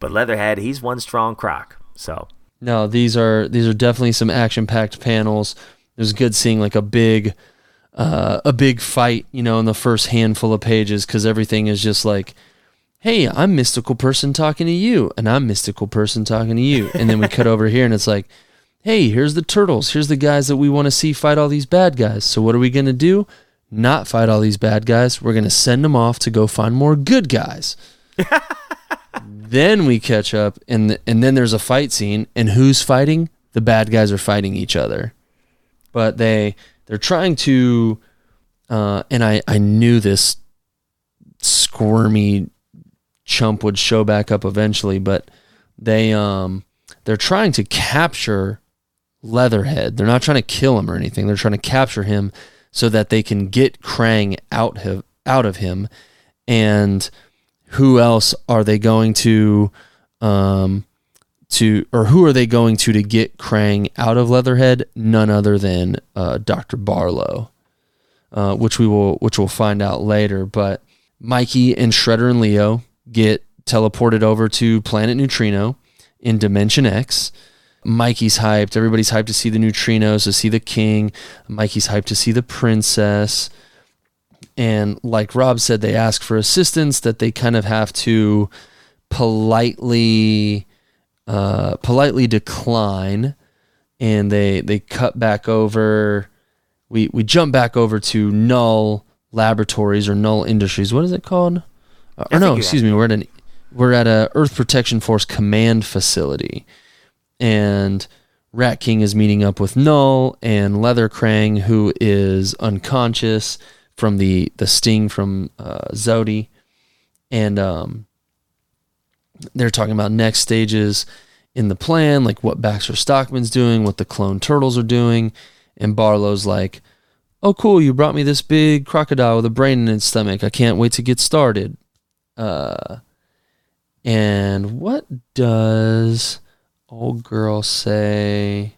but Leatherhead he's one strong croc. So No, these are these are definitely some action packed panels. It was good seeing like a big uh, a big fight, you know, in the first handful of pages because everything is just like, hey, I'm mystical person talking to you, and I'm mystical person talking to you, and then we cut over here and it's like, hey, here's the turtles, here's the guys that we want to see fight all these bad guys. So what are we gonna do? Not fight all these bad guys. We're gonna send them off to go find more good guys. (laughs) then we catch up and th- and then there's a fight scene and who's fighting the bad guys are fighting each other but they they're trying to uh, and I I knew this squirmy chump would show back up eventually but they um they're trying to capture Leatherhead. They're not trying to kill him or anything. They're trying to capture him so that they can get Krang out of out of him. And who else are they going to um to or who are they going to to get Krang out of Leatherhead? None other than uh, Dr. Barlow, uh, which we will which we'll find out later. But Mikey and Shredder and Leo get teleported over to Planet Neutrino in Dimension X. Mikey's hyped. Everybody's hyped to see the neutrinos, to see the king. Mikey's hyped to see the princess and like Rob said, they ask for assistance that they kind of have to politely, uh, politely decline, and they they cut back over. We we jump back over to Null Laboratories or Null Industries. What is it called? Uh, or no, excuse me. We're at an we're at a Earth Protection Force command facility, and Rat King is meeting up with Null and Leather Krang, who is unconscious from the the sting from uh, Zodi, and um, they're talking about next stages in the plan, like what Baxter Stockman's doing, what the clone turtles are doing, and Barlow's like, "Oh, cool! You brought me this big crocodile with a brain in its stomach. I can't wait to get started." Uh, and what does old girl say?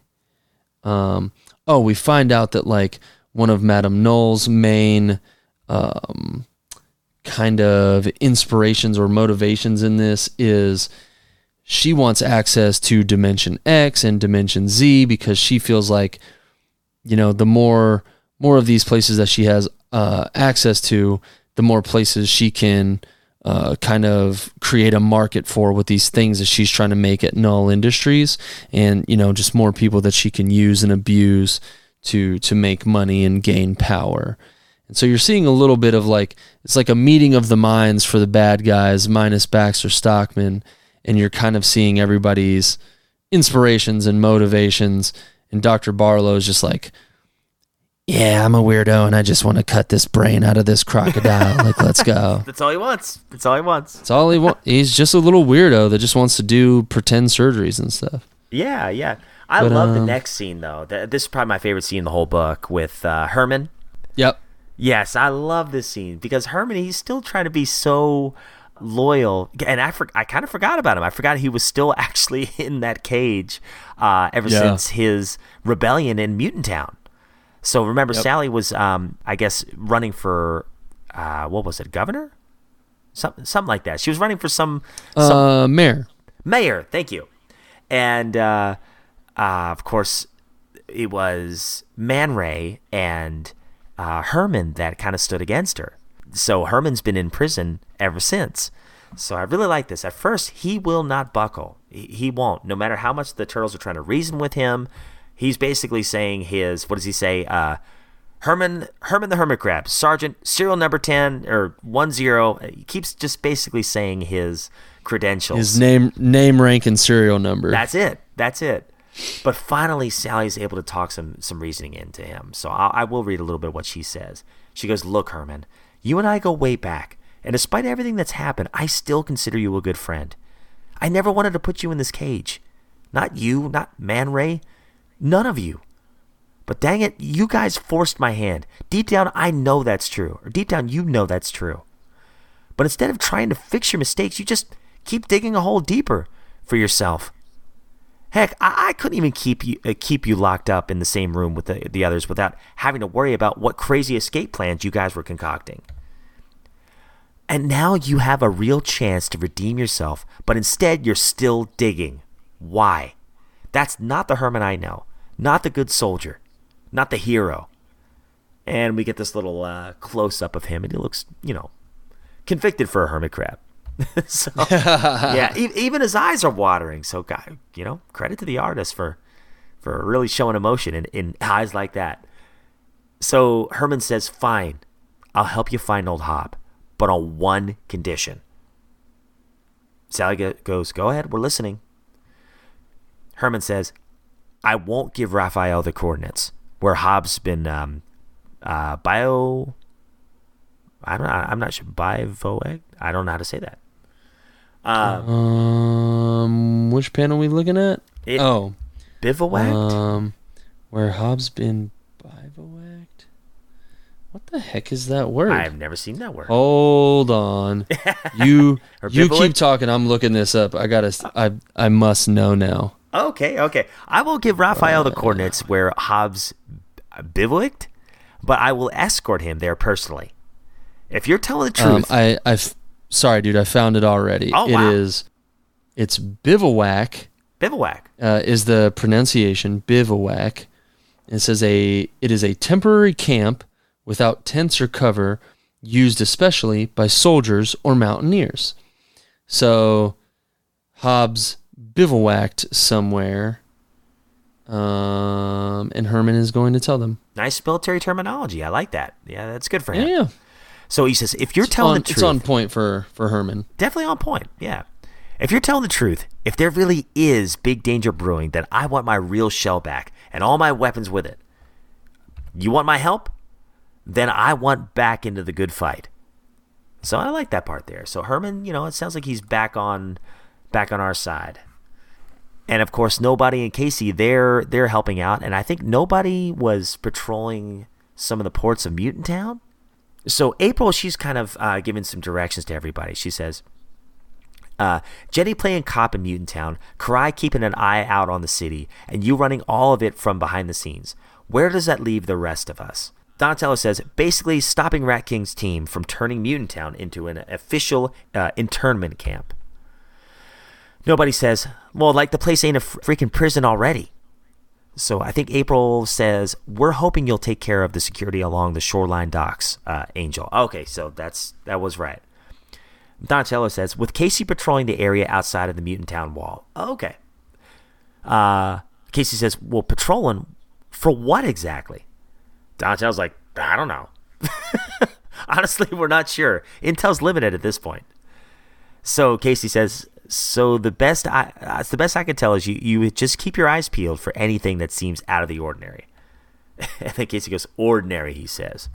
Um, oh, we find out that like one of Madame Null's main um, kind of inspirations or motivations in this is she wants access to Dimension X and Dimension Z because she feels like, you know, the more more of these places that she has uh, access to, the more places she can uh, kind of create a market for with these things that she's trying to make at Null Industries, and you know, just more people that she can use and abuse to to make money and gain power. And so you're seeing a little bit of like it's like a meeting of the minds for the bad guys minus Baxter Stockman, and you're kind of seeing everybody's inspirations and motivations. And Dr. Barlow is just like, yeah, I'm a weirdo and I just want to cut this brain out of this crocodile. (laughs) like, let's go. that's all he wants. That's all he wants. That's all he wants. He's just a little weirdo that just wants to do pretend surgeries and stuff. Yeah, yeah. I But, love the um, next scene though. Th- This is probably my favorite scene in the whole book with uh, Herman. Yep. Yes, I love this scene because Herman he's still trying to be so loyal, and I for- I kind of forgot about him. I forgot he was still (laughs) actually in that cage uh, ever Yeah. since his rebellion in Mutant Town. So remember, Sally was um, I guess running for uh, what was it, governor? Something something like that. She was running for some some Uh, Mayor. mayor. Thank you. And uh, uh, of course, it was Man Ray and uh, Herman that kind of stood against her. So Herman's been in prison ever since. So I really like this. At first, he will not buckle. He, he won't. No matter how much the turtles are trying to reason with him, he's basically saying his what does he say? Uh, Herman Herman the Hermit Crab, Sergeant, serial number ten or one zero. He keeps just basically saying his credentials. His name, name, rank, and serial number. That's it. That's it. But finally, Sally's able to talk some some reasoning into him. So I, I will read a little bit what she says. She goes, "Look, Herman, you and I go way back, and despite everything that's happened, I still consider you a good friend. I never wanted to put you in this cage. Not you, not Man Ray, none of you. But dang it, you guys forced my hand. Deep down, I know that's true, or deep down, you know that's true. But instead of trying to fix your mistakes, you just keep digging a hole deeper for yourself. Heck, I, I couldn't even keep you uh, keep you locked up in the same room with the, the others without having to worry about what crazy escape plans you guys were concocting. And now you have a real chance to redeem yourself, but instead you're still digging. Why? That's not the Herman I know, not the good soldier, not the hero. And we get this little uh, close up of him, and he looks, you know, convicted for a hermit crab. (laughs) so (laughs) yeah, e- even his eyes are watering. So, guy, you know, credit to the artist for for really showing emotion in, in eyes like that. So Herman says, "Fine, I'll help you find old Hob, but on one condition." Sally goes, "Go ahead, we're listening." Herman says, "I won't give Raphael the coordinates where Hob's been um, uh, bio." I don't. I'm not sure. Bivoeg. I don't know how to say that. Uh, Um, which panel we looking at? It- oh, bivouacked. um, where Hob's been bivouacked. What the heck is that word? I've never seen that word. Hold on. (laughs) You you keep talking. I'm looking this up. I gotta. I I must know now. Okay, okay. I will give Raphael the coordinates where Hob's bivouacked, but I will escort him there personally. If you're telling the Um, truth, I I sorry, dude. I found it already. Oh, It wow. is. It's bivouac. bivouac. uh, is the pronunciation bivouac. It says a it is a temporary camp without tents or cover, used especially by soldiers or mountaineers. So Hob's bivouacked somewhere, um, and Herman is going to tell them. Nice military terminology. I like that. Yeah, that's good for him. Yeah, So he says, if you're it's telling on, the truth, it's on point for for Herman. definitely on point. Yeah. If you're telling the truth, if there really is big danger brewing, then I want my real shell back and all my weapons with it. You want my help? Then I want back into the good fight. So I like that part there. So Herman, you know, it sounds like he's back on back on our side. And of course, nobody in Casey they're they're helping out, and I think nobody was patrolling some of the ports of Mutant Town. So April, she's kind of uh, giving some directions to everybody. She says, uh, Jenny playing cop in Mutant Town, Karai keeping an eye out on the city, and you running all of it from behind the scenes. Where does that leave the rest of us? Donatello says, basically stopping Rat King's team from turning Mutant Town into an official uh, internment camp. Nobody says, well, like the place ain't a freaking prison already. So I think April says, we're hoping you'll take care of the security along the shoreline docks, uh, Angel. Okay, so that's that was right. Donatello says, with Casey patrolling the area outside of the Mutant Town wall. Okay. Uh, Casey says, well, patrolling for what exactly? Donatello's like, I don't know. (laughs) Honestly, we're not sure. Intel's limited at this point. So Casey says, so the best I, uh, the best I can tell is you, you just keep your eyes peeled for anything that seems out of the ordinary. (laughs) and then Casey goes, ordinary, he says.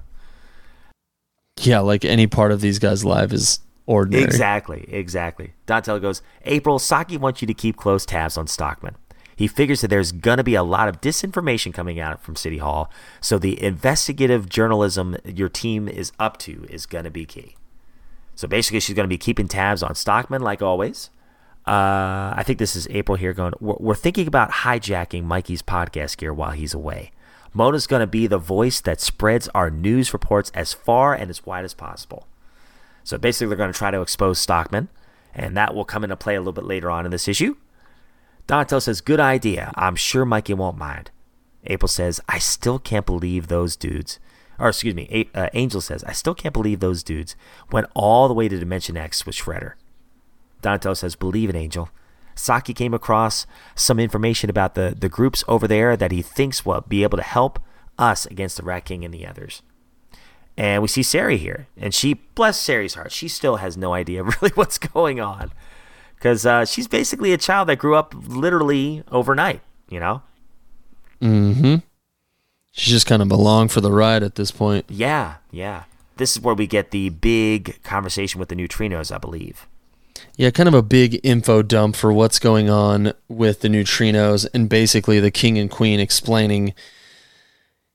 Yeah, like any part of these guys' life is ordinary. Exactly, exactly. Donatello goes, April, Saki wants you to keep close tabs on Stockman. He figures that there's going to be a lot of disinformation coming out from City Hall, so the investigative journalism your team is up to is going to be key. So basically, she's going to be keeping tabs on Stockman, like always. Uh, I think this is April here going, we're, we're thinking about hijacking Mikey's podcast gear while he's away. Mona's going to be the voice that spreads our news reports as far and as wide as possible. So basically, they're going to try to expose Stockman, and that will come into play a little bit later on in this issue. Donatello says, Good idea. I'm sure Mikey won't mind. April says, I still can't believe those dudes. Or, excuse me, A- uh, Angel says, I still can't believe those dudes went all the way to Dimension X with Shredder. Donatello says, Believe it, Angel. Saki came across some information about the, the groups over there that he thinks will be able to help us against the Rat King and the others. And we see Sari here, and she, bless Sari's heart, she still has no idea (laughs) really what's going on. Because uh, she's basically a child that grew up literally overnight, you know? Mm-hmm. She's just kind of along for the ride at this point. Yeah, yeah. This is where we get the big conversation with the neutrinos, I believe. Yeah, kind of a big info dump for what's going on with the neutrinos, and basically the king and queen explaining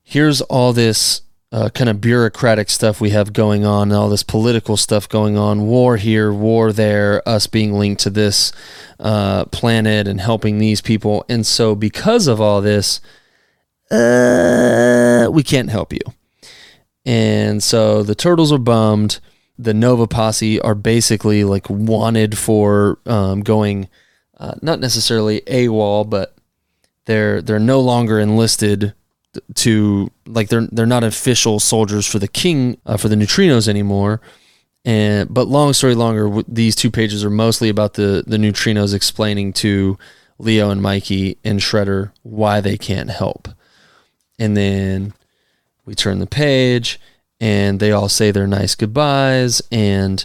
here's all this uh, kind of bureaucratic stuff we have going on, all this political stuff going on, war here, war there, us being linked to this uh, planet and helping these people. And so, because of all this, uh, we can't help you. And so the turtles are bummed. The Nova Posse are basically like wanted for um, going, uh, not necessarily AWOL, but they're they're no longer enlisted to like they're they're not official soldiers for the king uh, for the neutrinos anymore. And but long story longer, these two pages are mostly about the the neutrinos explaining to Leo and Mikey and Shredder why they can't help. And then we turn the page and they all say their nice goodbyes and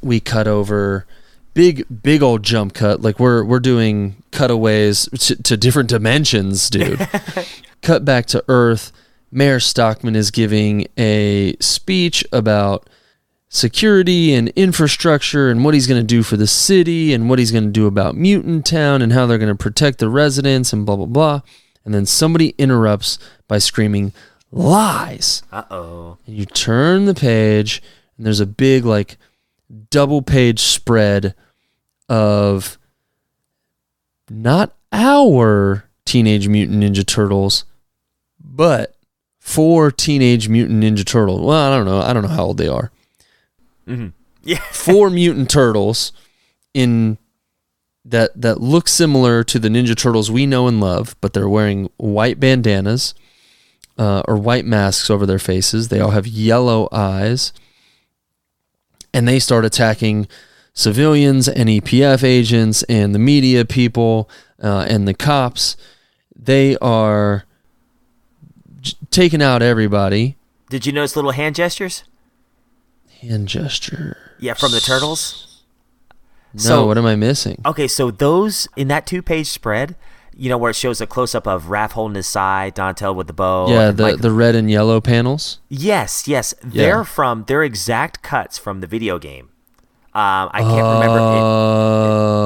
we cut over big big old jump cut. Like we're we're doing cutaways to, to different dimensions dude. (laughs) Cut back to earth. Mayor stockman is giving a speech about security and infrastructure and what he's going to do for the city and what he's going to do about mutant town and how they're going to protect the residents and blah blah blah. And then somebody interrupts by screaming lies. Uh oh. and you turn the page and there's a big like double page spread of not our teenage mutant ninja turtles but four teenage mutant ninja turtles. Well i don't know. I don't know how old they are. (laughs) Yeah. four mutant turtles in that that look similar to the ninja turtles we know and love but they're wearing white bandanas uh, or white masks over their faces they all have yellow eyes and they start attacking civilians and EPF agents and the media people uh, and the cops. They are j- taking out everybody. Did you notice little hand gestures? Hand gesture. Yeah, from the turtles. No, So- what am I missing? Okay, so those in that two-page spread, you know, where it shows a close-up of Raph holding his side, Dontel with the bow. yeah, the the red and yellow panels. yes, yes, Yeah. they're from they're exact cuts from the video game. Um, I can't remember. It,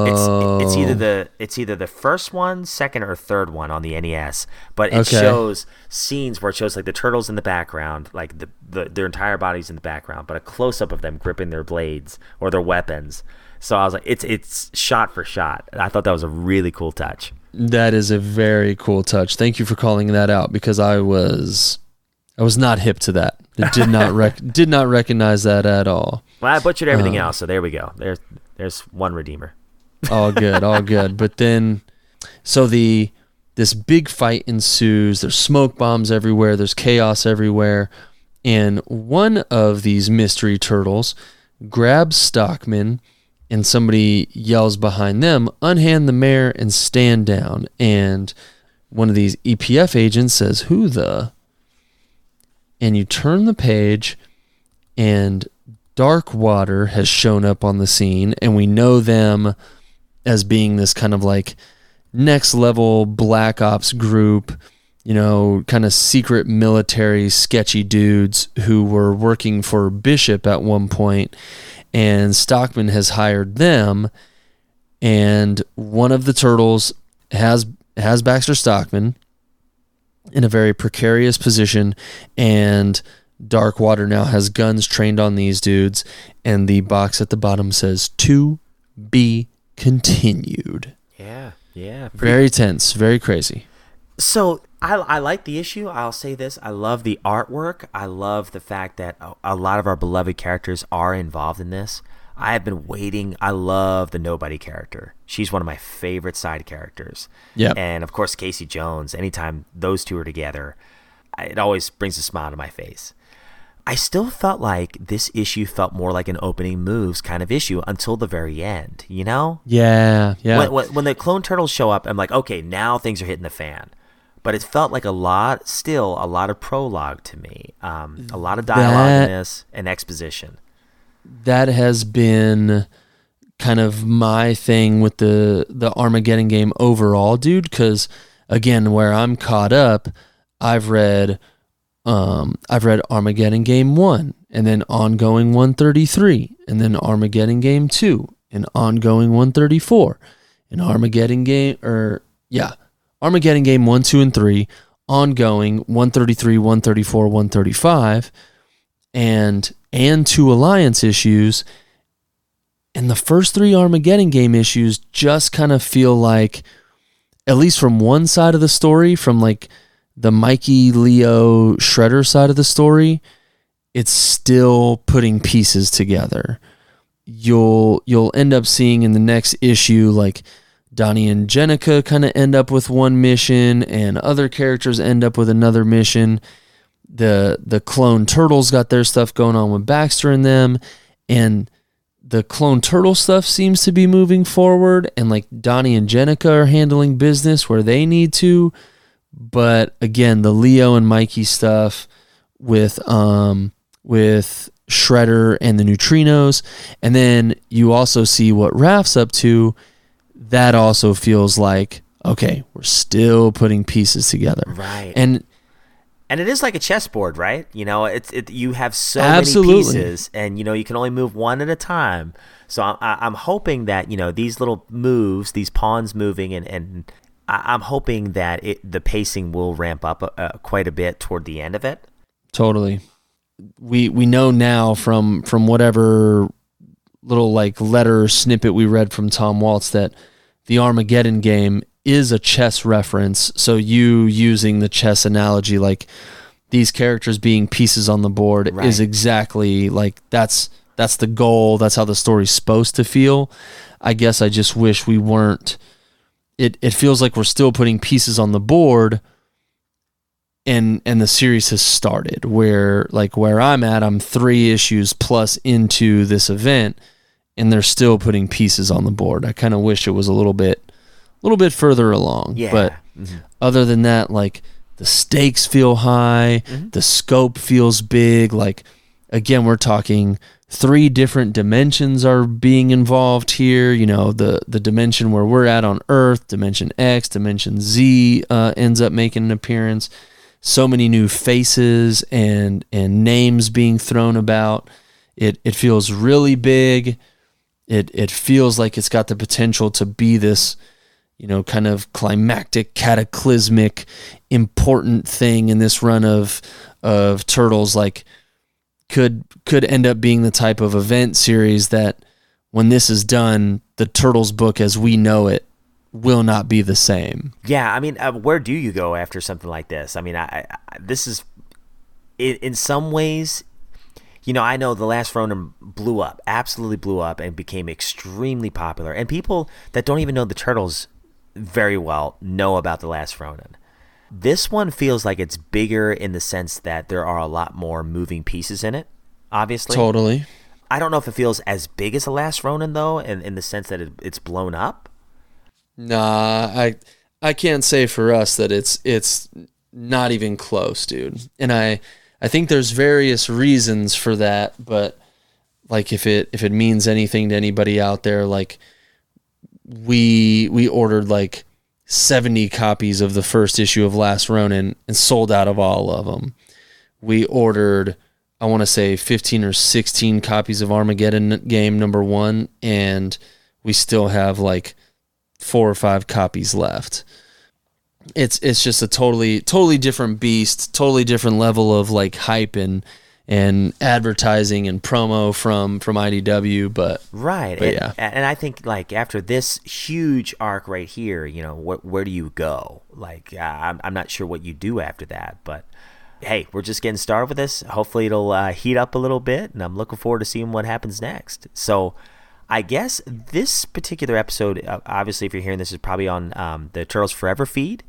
Oh, it's it's either the it's either the first one, second, or third one on the NES. But it Okay. shows scenes where it shows like the turtles in the background, like the, the their entire bodies in the background, but a close up of them gripping their blades or their weapons. So I was like, it's it's shot for shot. I thought that was a really cool touch. That is a very cool touch. Thank you for calling that out because I was I was not hip to that. I did not (laughs) rec- did not recognize that at all. Well, I butchered everything Oh. else, so there we go. There's there's one redeemer. all good, all (laughs) good. But then, so the this big fight ensues. There's smoke bombs everywhere. There's chaos everywhere, and one of these mystery turtles grabs Stockman, and somebody yells behind them, "Unhand the mayor and stand down." And one of these EPF agents says, "Who the?" And you turn the page, and Dark Water has shown up on the scene, and we know them as being this kind of like next level black ops group, you know, kind of secret military sketchy dudes who were working for Bishop at one point, and Stockman has hired them, and one of the turtles has has Baxter Stockman in a very precarious position and Darkwater now has guns trained on these dudes and the box at the bottom says to be continued. Yeah, yeah. Very tense, very crazy. So I, I like the issue. I'll say this: I love the artwork. I love the fact that a, a lot of our beloved characters are involved in this. I have been waiting. I love the nobody character. She's one of my favorite side characters. Yep. And of course, Casey Jones. Anytime those two are together, it always brings a smile to my face. I still felt like this issue felt more like an opening moves kind of issue until the very end. You know? Yeah, yeah. when, when, when the clone turtles show up, I'm like, okay, now things are hitting the fan. But it felt like a lot, still a lot of prologue to me. Um, a lot of dialogue That- in this and exposition. that has been kind of my thing with the the Armageddon game overall, dude. Because again, where I'm caught up, I've read, um, I've read Armageddon game one, and then ongoing 133, and then Armageddon game two, and ongoing 134, and Armageddon game or yeah, Armageddon game one, two, and three, ongoing 133, 134, 135 and and two alliance issues. And the first three Armageddon game issues just kind of feel like at least from one side of the story from like the Mikey Leo Shredder side of the story it's still putting pieces together. You'll you'll end up seeing in the next issue like Donnie and Jennika kind of end up with one mission and other characters end up with another mission. The the clone turtles got their stuff going on with Baxter and them and the clone turtle stuff seems to be moving forward and like Donnie and Jennika are handling business where they need to. But again, the Leo and Mikey stuff with um with Shredder and the neutrinos. And then you also see what Raph's up to. That also feels like, okay, we're still putting pieces together. Right. And And it is like a chessboard, right? You know, it's it. You have so Absolutely. many pieces, and you know you can only move one at a time. So I'm I- I'm hoping that you know these little moves, these pawns moving, and and I'm hoping that it the pacing will ramp up uh, quite a bit toward the end of it. Totally. We we know now from from whatever little like letter snippet we read from Tom Waltz that the Armageddon game is a chess reference. So you using the chess analogy like these characters being pieces on the board Right. is exactly like that's that's the goal, that's how the story's supposed to feel. I guess I just wish we weren't it it feels like we're still putting pieces on the board and and the series has started where like where I'm at I'm 3 issues plus into this event and they're still putting pieces on the board. I kind of wish it was a little bit a little bit further along. Yeah. But other than that like the stakes feel high, the scope feels big like again we're talking three different dimensions are being involved here you know the the dimension where we're at on earth dimension x dimension z uh, ends up making an appearance so many new faces and and names being thrown about it it feels really big it it feels like it's got the potential to be this you know kind of climactic cataclysmic important thing in this run of of turtles like could could end up being the type of event series that when this is done the turtles book as we know it will not be the same Yeah, I mean, uh, where do you go after something like this? I mean, I, I this is in, in some ways, you know, I know the last Ronin blew up, absolutely blew up, and became extremely popular, and people that don't even know the turtles very well know about the last Ronin. This one feels like it's bigger in the sense that there are a lot more moving pieces in it. Obviously, totally I don't know if it feels as big as the last Ronin though, in, in the sense that it, it's blown up. Nah, I I can't say for us that it's it's not even close, dude. And I I think there's various reasons for that, but like if it if it means anything to anybody out there, like we we ordered like 70 copies of the first issue of Last Ronin and sold out of all of them. We ordered I want to say 15 or 16 copies of Armageddon game number 1 and we still have like four or five copies left. It's it's just a totally totally different beast, totally different level of like hype and and advertising and promo from from IDW, but Right. But and, yeah. and I think like after this huge arc right here, you know, wh- where do you go? Like, uh, I'm I'm not sure what you do after that, but hey, we're just getting started with this. Hopefully, it'll uh, heat up a little bit, and I'm looking forward to seeing what happens next. So. I guess this particular episode, uh, obviously, if you're hearing this, is probably on um, the Turtles Forever feed.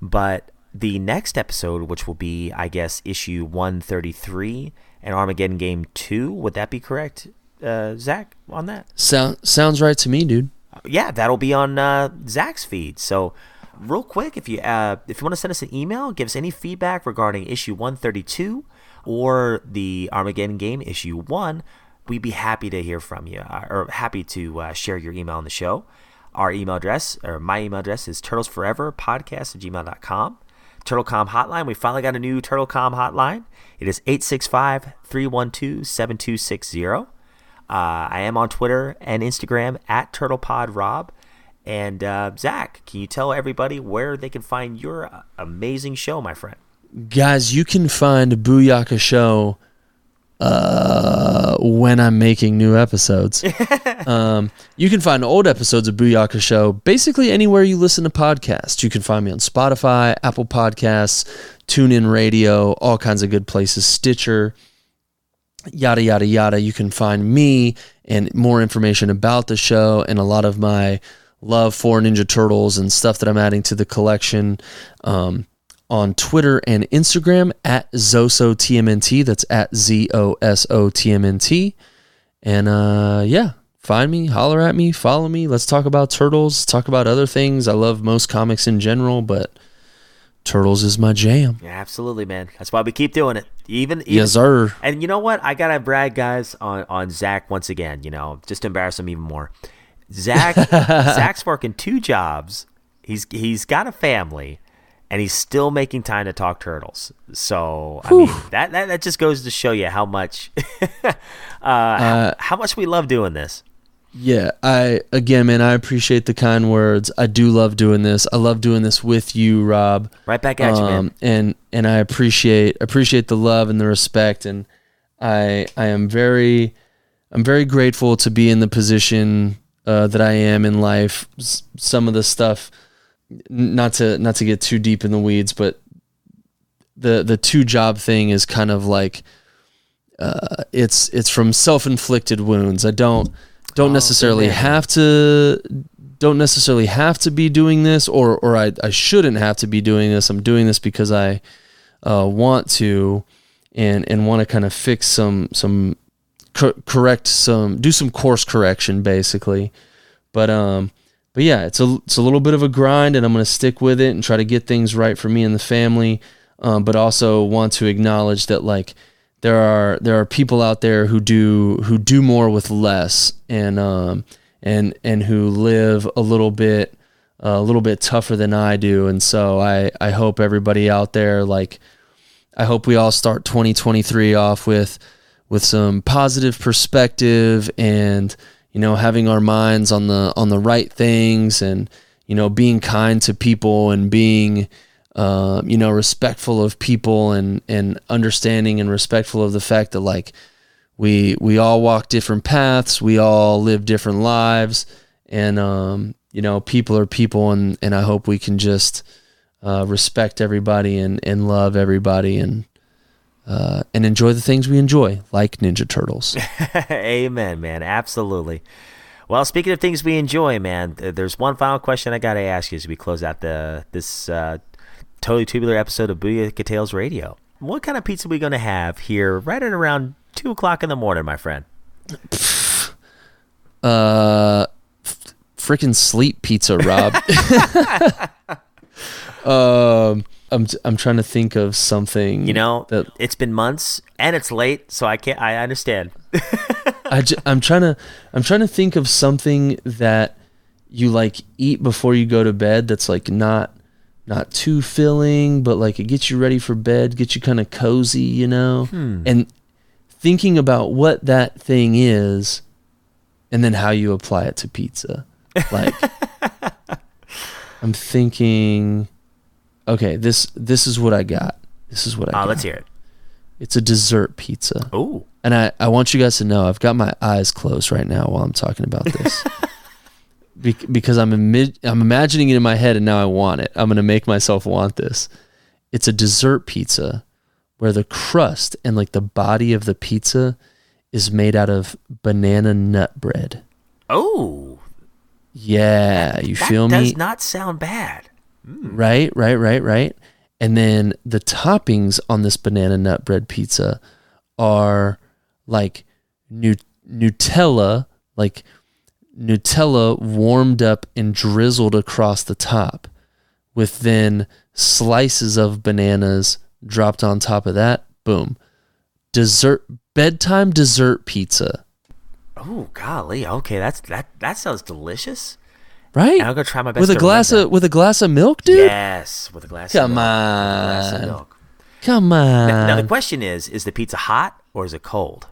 But the next episode, which will be, I guess, issue 133 and Armageddon Game 2, would that be correct, uh, Zak, on that? sound sounds right to me, dude. yeah, that'll be on uh, Zak's feed. So, real quick, if you uh, if you want to send us an email, give us any feedback regarding issue 132 or the Armageddon game issue one, we'd be happy to hear from you uh, or happy to uh, share your email on the show. Our email address or my email address is turtlesforeverpodcast at gmail.com. TurtleCom hotline. We finally got a new TurtleCom hotline. It is 865 312 7260. Uh, I am on Twitter and Instagram at TurtlePodRob. And uh, Zak, can you tell everybody where they can find your uh, amazing show, my friend? Guys, you can find Booyaka Show uh, when I'm making new episodes. (laughs) um, you can find old episodes of Booyaka Show basically anywhere you listen to podcasts. You can find me on Spotify, Apple Podcasts, TuneIn Radio, all kinds of good places, Stitcher, yada, yada, yada. You can find me and more information about the show and a lot of my love for Ninja Turtles and stuff that I'm adding to the collection. Um, on Twitter and Instagram at ZosoTMNT. That's at Z O S O T M N T. And uh, yeah, find me, holler at me, follow me. Let's talk about turtles, talk about other things. I love most comics in general, but turtles is my jam. Yeah, absolutely, man. That's why we keep doing it. Even, even Yes, sir. And you know what? I gotta brag, guys, on on Zak once again. You know, just to embarrass him even more. Zak, (laughs) Zak's working two jobs. He's he's got a family, and he's still making time to talk turtles. So I mean, that, that that just goes to show you how much, (laughs) uh, how, how much we love doing this. Yeah, I again, man, I appreciate the kind words. I do love doing this. I love doing this with you, Rob. Right back at you, man. Um, And and I appreciate appreciate the love and the respect, and I I am very I'm very grateful to be in the position uh, that I am in life. S- some of the stuff, not to not to get too deep in the weeds, but the the two job thing is kind of like uh, it's it's from self inflicted wounds. I don't don't necessarily man. have to don't necessarily have to be doing this, or or I I shouldn't have to be doing this. I'm doing this because I uh, want to, and and want to kind of fix some some cor- correct some do some course correction basically. But um, but yeah, it's a it's a little bit of a grind, and I'm gonna stick with it and try to get things right for me and the family. Um, but also want to acknowledge that like there are there are people out there who do who do more with less, and um and and who live a little bit a little bit tougher than I do, and so I I hope everybody out there like I hope we all start 2023 off with with some positive perspective and you know having our minds on the on the right things and you know being kind to people and being uh, you know respectful of people and and understanding and respectful of the fact that like we we all walk different paths we all live different lives and um you know people are people and and I hope we can just uh, respect everybody and and love everybody and uh, and enjoy the things we enjoy, like Ninja Turtles. (laughs) Amen, man. Absolutely. Well, speaking of things we enjoy, man, there's one final question I got to ask you as we close out the this uh, totally tubular episode of Booyaka Tales Radio. What kind of pizza are we going to have here right at around 2 o'clock in the morning, my friend? (sighs) Uh, f- freaking sleep pizza, Rob. (laughs) (laughs) um, I'm I'm trying to think of something. You know, that it's been months and it's late, so I can't. I understand. I j- I'm trying to I'm trying to think of something that you like eat before you go to bed. That's like not not too filling, but like it gets you ready for bed, gets you kind of cozy, you know. Hmm. And thinking about what that thing is, and then how you apply it to pizza. Like (laughs) I'm thinking, okay, this this is what I got. This is what I Uh, got. let's hear it. It's a dessert pizza. Oh. And I, I want you guys to know I've got my eyes closed right now while I'm talking about this. (laughs) Be- because I'm imi- I'm imagining it in my head and now I want it. I'm going to make myself want this. It's a dessert pizza where the crust and like the body of the pizza is made out of banana nut bread. Oh. Yeah, you That feel me? does not sound bad. Right, right, right, right. And then the toppings on this banana nut bread pizza are like nu- Nutella, like Nutella warmed up and drizzled across the top, with then slices of bananas dropped on top of that. Boom. Dessert, bedtime dessert pizza. Oh, golly. Okay, that's that. That sounds delicious. Right? I'm gonna try my best with a glass of with a glass of milk, dude. Yes, with a glass. Come of milk. A glass of on. milk. Come on. Now, now the question is: Is the pizza hot or is it cold?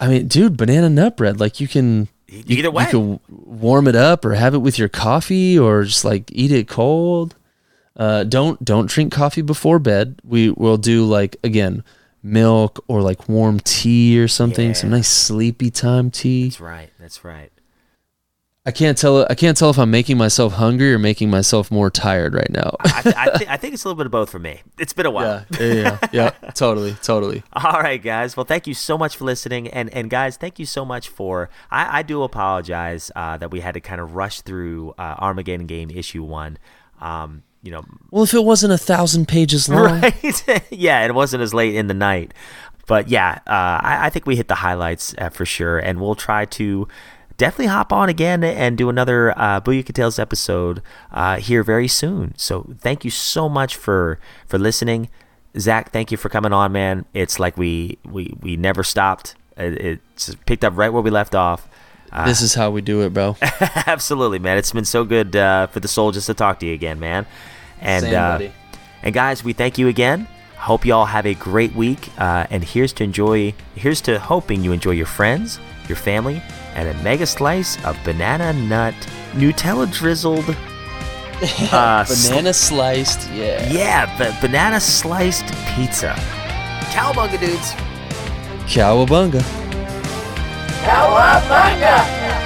I mean, dude, banana nut bread. Like you can, Either way. you could warm it up or have it with your coffee or just like eat it cold. Uh, don't don't drink coffee before bed. We will do like again milk or like warm tea or something. Some nice sleepy time tea. That's right. That's right. I can't tell. I can't tell if I'm making myself hungry or making myself more tired right now. I, th- I, th- (laughs) I think it's a little bit of both for me. It's been a while. yeah, yeah, yeah, yeah. Totally, totally. (laughs) All right, guys. Well, thank you so much for listening, and and guys, thank you so much for. I, I do apologize uh, that we had to kind of rush through uh, Armageddon Game issue one. Um, you know, Well, if it wasn't a thousand pages long, (laughs) right? yeah, it wasn't as late in the night, but yeah, uh, I, I think we hit the highlights uh, for sure, and we'll try to definitely hop on again and do another uh, Booyaka Tales episode uh, here very soon. So thank you so much for for listening, Zak. Thank you for coming on, man. It's like we we we never stopped. It, it's picked up right where we left off. Uh, this is how we do it, bro. (laughs) Absolutely, man. It's been so good uh, for the soul just to talk to you again, man. And Same, uh, and guys, we thank you again. Hope you all have a great week. Uh, and here's to enjoy. Here's to hoping you enjoy your friends, your family, and a mega slice of banana nut Nutella drizzled. (laughs) Uh, Banana sliced, yeah. yeah, ba- banana sliced pizza. Cowabunga, dudes. Cowabunga. Cowabunga!